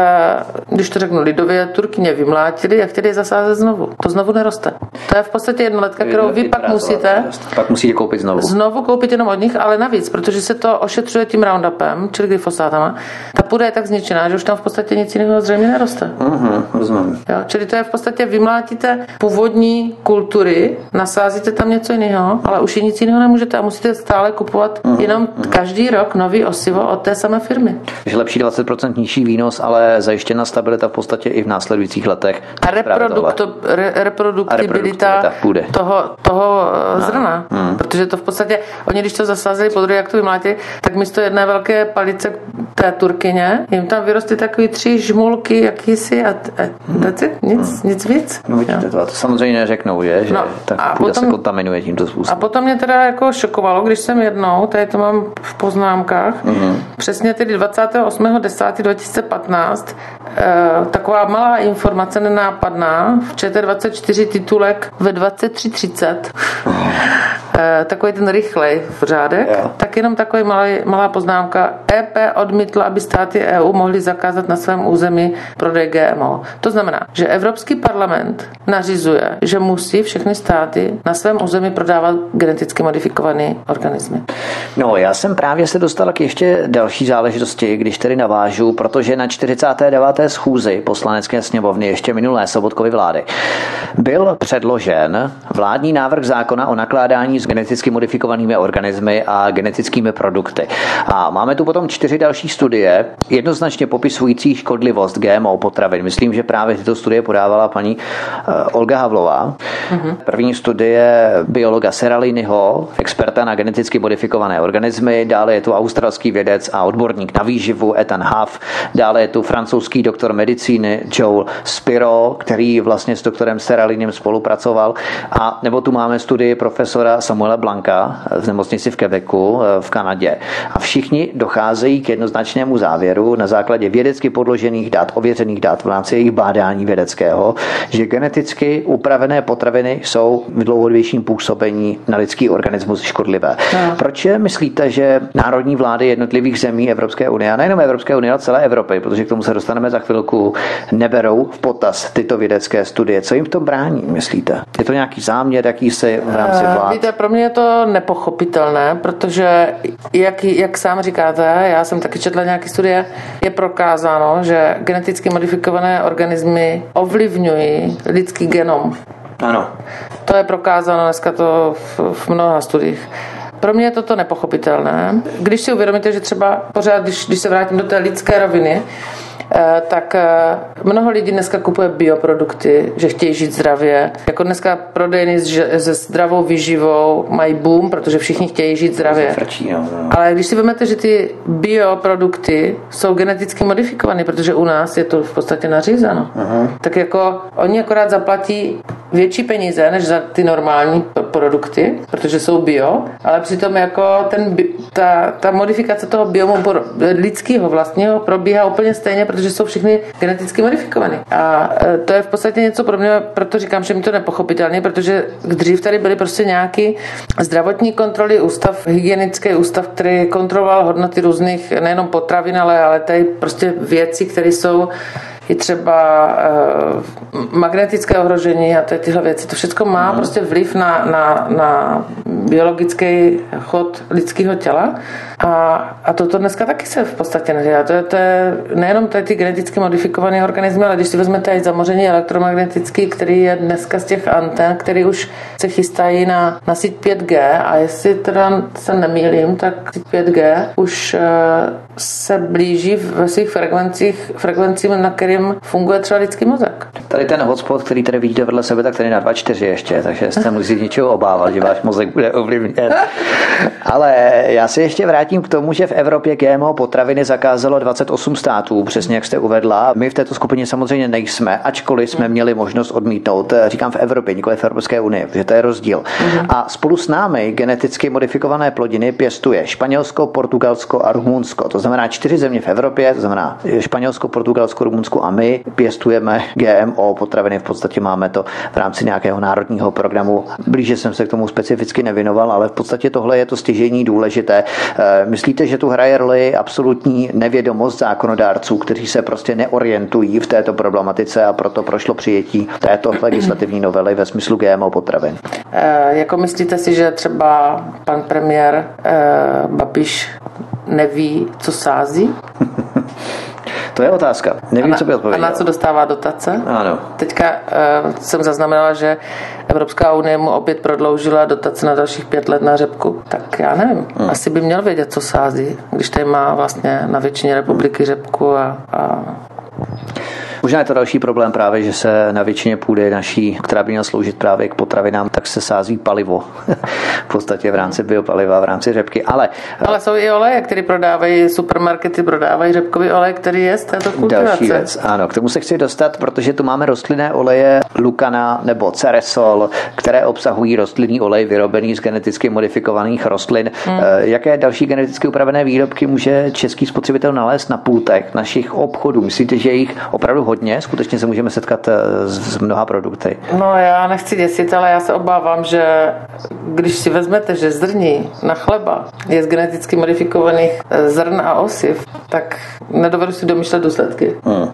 když to řeknu lidově, turkyně vymlátili a chtěli je zasázet znovu. To znovu neroste. To je v podstatě jednoletka, kterou vy pak musíte pak musíte koupit znovu. Znovu koupit jenom od nich, ale navíc, protože se to ošetřuje tím Roundupem, čili glyfosátama, ta půda je tak zničená, že už tam v podstatě nic jiného zřejmě neroste. Uh-huh, rozumím. Jo, čili to je v podstatě vymlátíte původní kultury, nasázíte tam něco jiného, ale už nic jiného nemůžete a musíte stále kupovat uh-huh. jenom každý rok nový osivo od té samé firmy. Takže lepší 20% nižší výnos, ale zajištěna stabilita v podstatě i v následujících letech. A, reprodukto, re, reproduktibilita toho, toho no. zrna. Hmm. Protože to v podstatě, oni když to zasázeli po druhé, jak to vymlátili, tak místo jedné velké palice té turkyně, jim tam vyrostly takový tři žmulky jakýsi a, a that's it, nic, hmm. nic víc. No vidíte, to, to samozřejmě neřeknou, je, že no, tak a potom, se kontaminuje tímto způsobem. A potom mě teda jako šokovalo, když jsem jednou, tady to mám v poznámkách. Mm-hmm. Přesně tedy 28.10.2015 eh, taková malá informace nenápadná v ČT24 titulek ve 23.30 oh. Eh, takový ten rychlej v řádek, yeah. tak jenom takový malý, malá poznámka. EP odmítla, aby státy EU mohly zakázat na svém území prodej GMO. To znamená, že Evropský parlament nařizuje, že musí všechny státy na svém území prodávat geneticky modifikované organismy. No, já jsem právě se dostal k ještě další záležitosti, když tedy navážu, protože na 49. schůzi poslanecké sněmovny ještě minulé sobotkovy vlády byl předložen vládní návrh zákona o nakládání s geneticky modifikovanými organismy a genetickými produkty. A máme tu potom čtyři další studie, jednoznačně popisující škodlivost GMO potravin. Myslím, že právě tyto studie podávala paní uh, Olga Havlová. Mm-hmm. První studie biologa Seraliniho, experta na geneticky modifikované organismy, dále je tu australský vědec a odborník na výživu Ethan Huff, dále je tu francouzský doktor medicíny Joel Spiro, který vlastně s doktorem Seralinem spolupracoval a nebo tu máme studii profesora Samuela Blanka v nemocnici v Quebecu eh, v Kanadě. A všichni docházejí k jednoznačnému závěru na základě vědecky podložených dat, ověřených dat v rámci jejich bádání vědeckého, že geneticky upravené potraviny jsou v dlouhodobějším působení na lidský organismus škodlivé. No. Proč myslíte, že národní vlády jednotlivých zemí Evropské unie, a nejenom Evropské unie, ale celé Evropy, protože k tomu se dostaneme za chvilku, neberou v potaz tyto vědecké studie. Co jim to brání, myslíte? Je to nějaký záměr, jaký se v rámci eh, vlád? Víte, pro mě je to nepochopitelné, protože jak, jak sám říkáte, já jsem taky četla nějaké studie, je prokázáno, že geneticky modifikované organismy ovlivňují lidský genom. Ano. To je prokázáno dneska to v, v mnoha studiích. Pro mě je toto nepochopitelné. Když si uvědomíte, že třeba pořád, když, když se vrátím do té lidské roviny, tak eh, mnoho lidí dneska kupuje bioprodukty, že chtějí žít zdravě. Jako dneska prodejny se zdravou výživou mají boom, protože všichni chtějí žít zdravě. Ale když si vezmete, že ty bioprodukty jsou geneticky modifikované, protože u nás je to v podstatě nařízeno, uh-huh. tak jako oni akorát zaplatí větší peníze než za ty normální produkty, protože jsou bio, ale přitom jako ten, ta, ta modifikace toho biomu lidského vlastního probíhá úplně stejně, protože jsou všechny geneticky modifikované. A e, to je v podstatě něco pro mě, proto říkám, že mi to nepochopitelně, protože dřív tady byly prostě nějaký zdravotní kontroly, ústav, hygienický ústav, který kontroloval hodnoty různých nejenom potravin, ale, ale tady prostě věci, které jsou i třeba uh, magnetické ohrožení a tyhle věci. To všechno má prostě vliv na, na, na biologický chod lidského těla a, a toto dneska taky se v podstatě nedělá. To je, to je nejenom tady ty geneticky modifikované organismy, ale když si vezmete i zamoření elektromagnetický, který je dneska z těch anten, který už se chystají na, na síť 5G a jestli teda se nemýlím, tak síť 5G už uh, se blíží ve svých frekvencích, frekvencím, na kterým funguje třeba lidský mozek. Tady ten hotspot, který tady vidíte vedle sebe, tak tady na 2.4 ještě, takže jste musí něčeho obávat, že váš mozek bude ovlivněn. Ale já se ještě vrátím k tomu, že v Evropě GMO potraviny zakázalo 28 států, přesně jak jste uvedla. My v této skupině samozřejmě nejsme, ačkoliv jsme měli možnost odmítnout, říkám v Evropě, nikoli v Evropské unii, protože to je rozdíl. A spolu s námi geneticky modifikované plodiny pěstuje Španělsko, Portugalsko a Rumunsko. To znamená čtyři země v Evropě, to znamená Španělsko, Portugalsko, Rumunsko a my pěstujeme GMO potraviny. V podstatě máme to v rámci nějakého národního programu. Blíže jsem se k tomu specificky nevěnoval, ale v podstatě tohle je to stěžení důležité. Eh, myslíte, že tu hraje roli absolutní nevědomost zákonodárců, kteří se prostě neorientují v této problematice a proto prošlo přijetí této legislativní novely ve smyslu GMO potravin? E, jako myslíte si, že třeba pan premiér e, Babiš neví, co sází? To je otázka. Nevím, na, co by odpověděl. A na co dostává dotace? Ano. Teďka uh, jsem zaznamenala, že Evropská unie mu opět prodloužila dotace na dalších pět let na řepku. Tak já nevím. Hmm. Asi by měl vědět, co sází, když tady má vlastně na většině republiky řepku a, a Možná je to další problém právě, že se na většině půdy naší, která by měla sloužit právě k potravinám, tak se sází palivo. v podstatě v rámci biopaliva, v rámci řepky. Ale, Ale jsou i oleje, které prodávají, supermarkety prodávají řepkový olej, který je z této kultivace. Další věc, ano, k tomu se chci dostat, protože tu máme rostlinné oleje Lukana nebo Ceresol, které obsahují rostlinný olej vyrobený z geneticky modifikovaných rostlin. Hmm. Eh, jaké další geneticky upravené výrobky může český spotřebitel nalézt na pultech našich obchodů? Myslíte, že jich opravdu hodně, skutečně se můžeme setkat eh, s mnoha produkty. No já nechci děsit, ale já se obávám, že když si vezmete, že zrní na chleba je z geneticky modifikovaných eh, zrn a osiv, tak nedovedu si domýšlet důsledky. Hmm.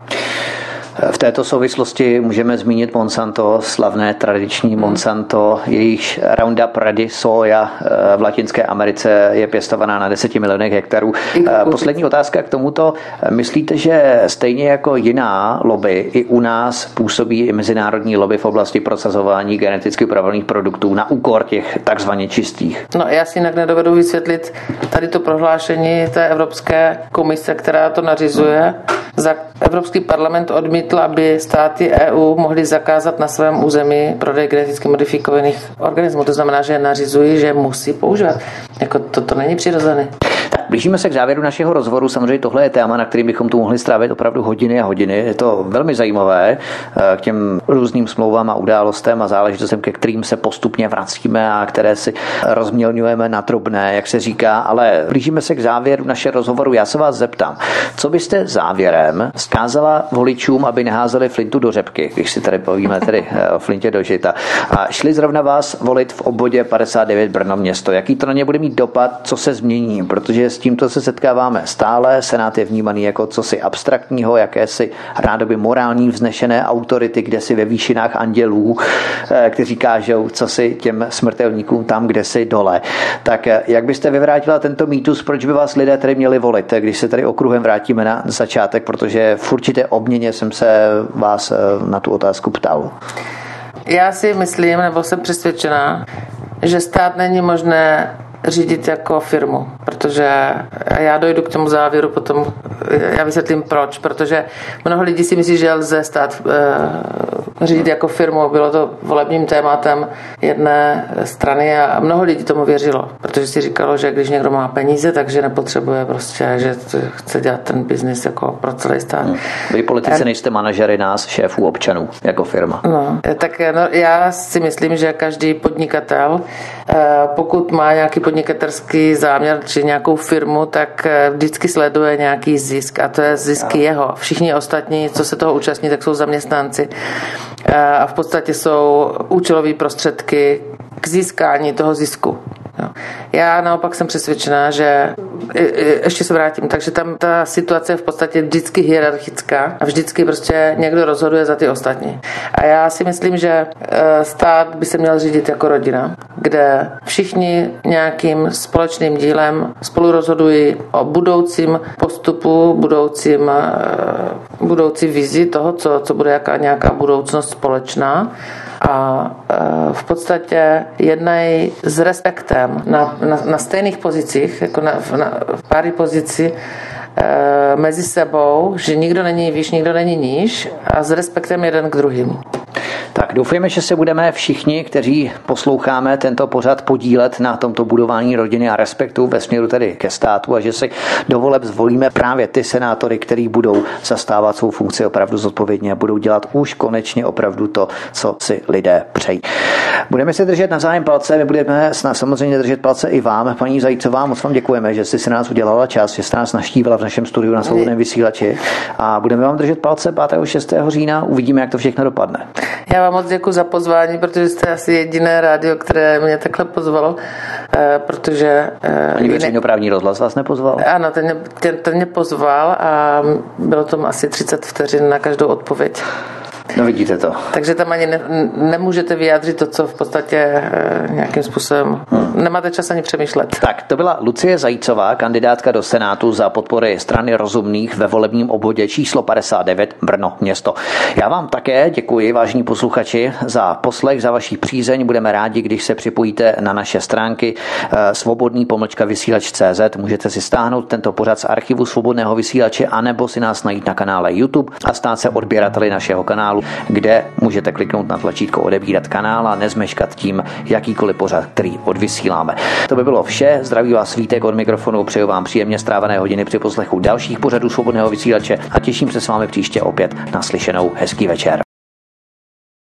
V této souvislosti můžeme zmínit Monsanto, slavné tradiční Monsanto, jejich Roundup Ready soja eh, v Latinské Americe je pěstovaná na 10 milionech hektarů. Eh, poslední otázka k tomuto. Myslíte, že stejně jako jiná lobby, i u nás působí i mezinárodní lobby v oblasti prosazování geneticky upravených produktů na úkor těch takzvaně čistých? No já si jinak nedovedu vysvětlit tady to prohlášení té Evropské komise, která to nařizuje. Za Evropský parlament odmítl odmítl, aby státy EU mohly zakázat na svém území prodej geneticky modifikovaných organismů. To znamená, že nařizují, že musí používat. Jako to, to není přirozené. Blížíme se k závěru našeho rozhovoru. Samozřejmě tohle je téma, na kterým bychom tu mohli strávit opravdu hodiny a hodiny. Je to velmi zajímavé eh, k těm různým smlouvám a událostem a záležitostem, ke kterým se postupně vracíme a které si rozmělňujeme na drobné, jak se říká. Ale blížíme se k závěru našeho rozhovoru. Já se vás zeptám, co byste závěrem zkázala voličům, aby neházeli flintu do řepky, když si tady povíme tedy eh, o flintě do žita, a šli zrovna vás volit v obvodě 59 Brno město. Jaký to na ně bude mít dopad, co se změní? Protože tímto se setkáváme stále. Senát je vnímaný jako cosi abstraktního, jakési rádoby morální vznešené autority, kde si ve výšinách andělů, eh, kteří kážou, co si těm smrtelníkům tam, kde si dole. Tak eh, jak byste vyvrátila tento mýtus, proč by vás lidé tady měli volit, když se tady okruhem vrátíme na začátek, protože v určité obměně jsem se vás eh, na tu otázku ptal. Já si myslím, nebo jsem přesvědčená, že stát není možné řídit jako firmu, protože já dojdu k tomu závěru potom, já vysvětlím proč, protože mnoho lidí si myslí, že lze stát e, řídit jako firmu, bylo to volebním tématem jedné strany a mnoho lidí tomu věřilo, protože si říkalo, že když někdo má peníze, takže nepotřebuje prostě, že chce dělat ten biznis jako pro celý stát. Hmm. Vy politici nejste manažery nás, šéfů občanů, jako firma. No, tak no, já si myslím, že každý podnikatel, e, pokud má nějaký podnikatelský záměr či nějakou firmu, tak eh, vždycky sleduje nějaký zisk a to je zisk jeho. Všichni ostatní, co se toho účastní, tak jsou zaměstnanci eh, a v podstatě jsou účelové prostředky k získání toho zisku. Jo. Já naopak jsem přesvědčená, že ještě se vrátím, takže tam ta situace je v podstatě vždycky hierarchická a vždycky prostě někdo rozhoduje za ty ostatní. A já si myslím, že eh, stát by se měl řídit jako rodina, kde všichni nějakým společným dílem spolu rozhodují o budoucím postupu, budoucím, eh, budoucí vizi toho, co, co bude jaká nějaká budoucnost společná a e, podstatě jednají s respektem na, na, na stejných pozicích, jako na, na, v páry pozici e, mezi sebou, že nikdo není výš, nikdo není níž a s respektem jeden k druhým. Tak doufujeme, že se budeme všichni, kteří posloucháme tento pořad, podílet na tomto budování rodiny a respektu ve směru tedy ke státu a že si do voleb zvolíme právě ty senátory, kteří budou zastávat svou funkci opravdu zodpovědně a budou dělat už konečně opravdu to, co si lidé přejí. Budeme si držet na zájem palce, my budeme samozřejmě držet palce i vám, paní Zajícová, moc vám děkujeme, že jste si nás udělala čas, že jste nás naštívila v našem studiu na svobodném vysílači a budeme vám držet palce 5. 6. října, uvidíme, jak to všechno dopadne. Já vám moc děkuji za pozvání, protože jste asi jediné rádio, které mě takhle pozvalo, eh, protože... Eh, Ani veřejnoprávní rozhlas vás nepozval? Ano, ten mě, ten, ten mě pozval a bylo tam asi 30 vteřin na každou odpověď. No vidíte to. Takže tam ani ne, nemůžete vyjádřit to, co v podstatě e, nějakým způsobem hmm. nemáte čas ani přemýšlet. Tak, to byla Lucie Zajícová, kandidátka do Senátu za podpory strany rozumných ve volebním obvodě číslo 59 Brno město. Já vám také děkuji, vážní posluchači, za poslech, za vaší přízeň. Budeme rádi, když se připojíte na naše stránky e, svobodný pomlčka vysílač.cz. Můžete si stáhnout tento pořad z archivu svobodného vysílače anebo si nás najít na kanále YouTube a stát se odběrateli našeho kanálu kanálu, kde můžete kliknout na tlačítko odebírat kanál a nezmeškat tím jakýkoliv pořad, který odvysíláme. To by bylo vše. Zdraví vás svítek od mikrofonu, přeju vám příjemně strávené hodiny při poslechu dalších pořadů svobodného vysílače a těším se s vámi příště opět na slyšenou. Hezký večer.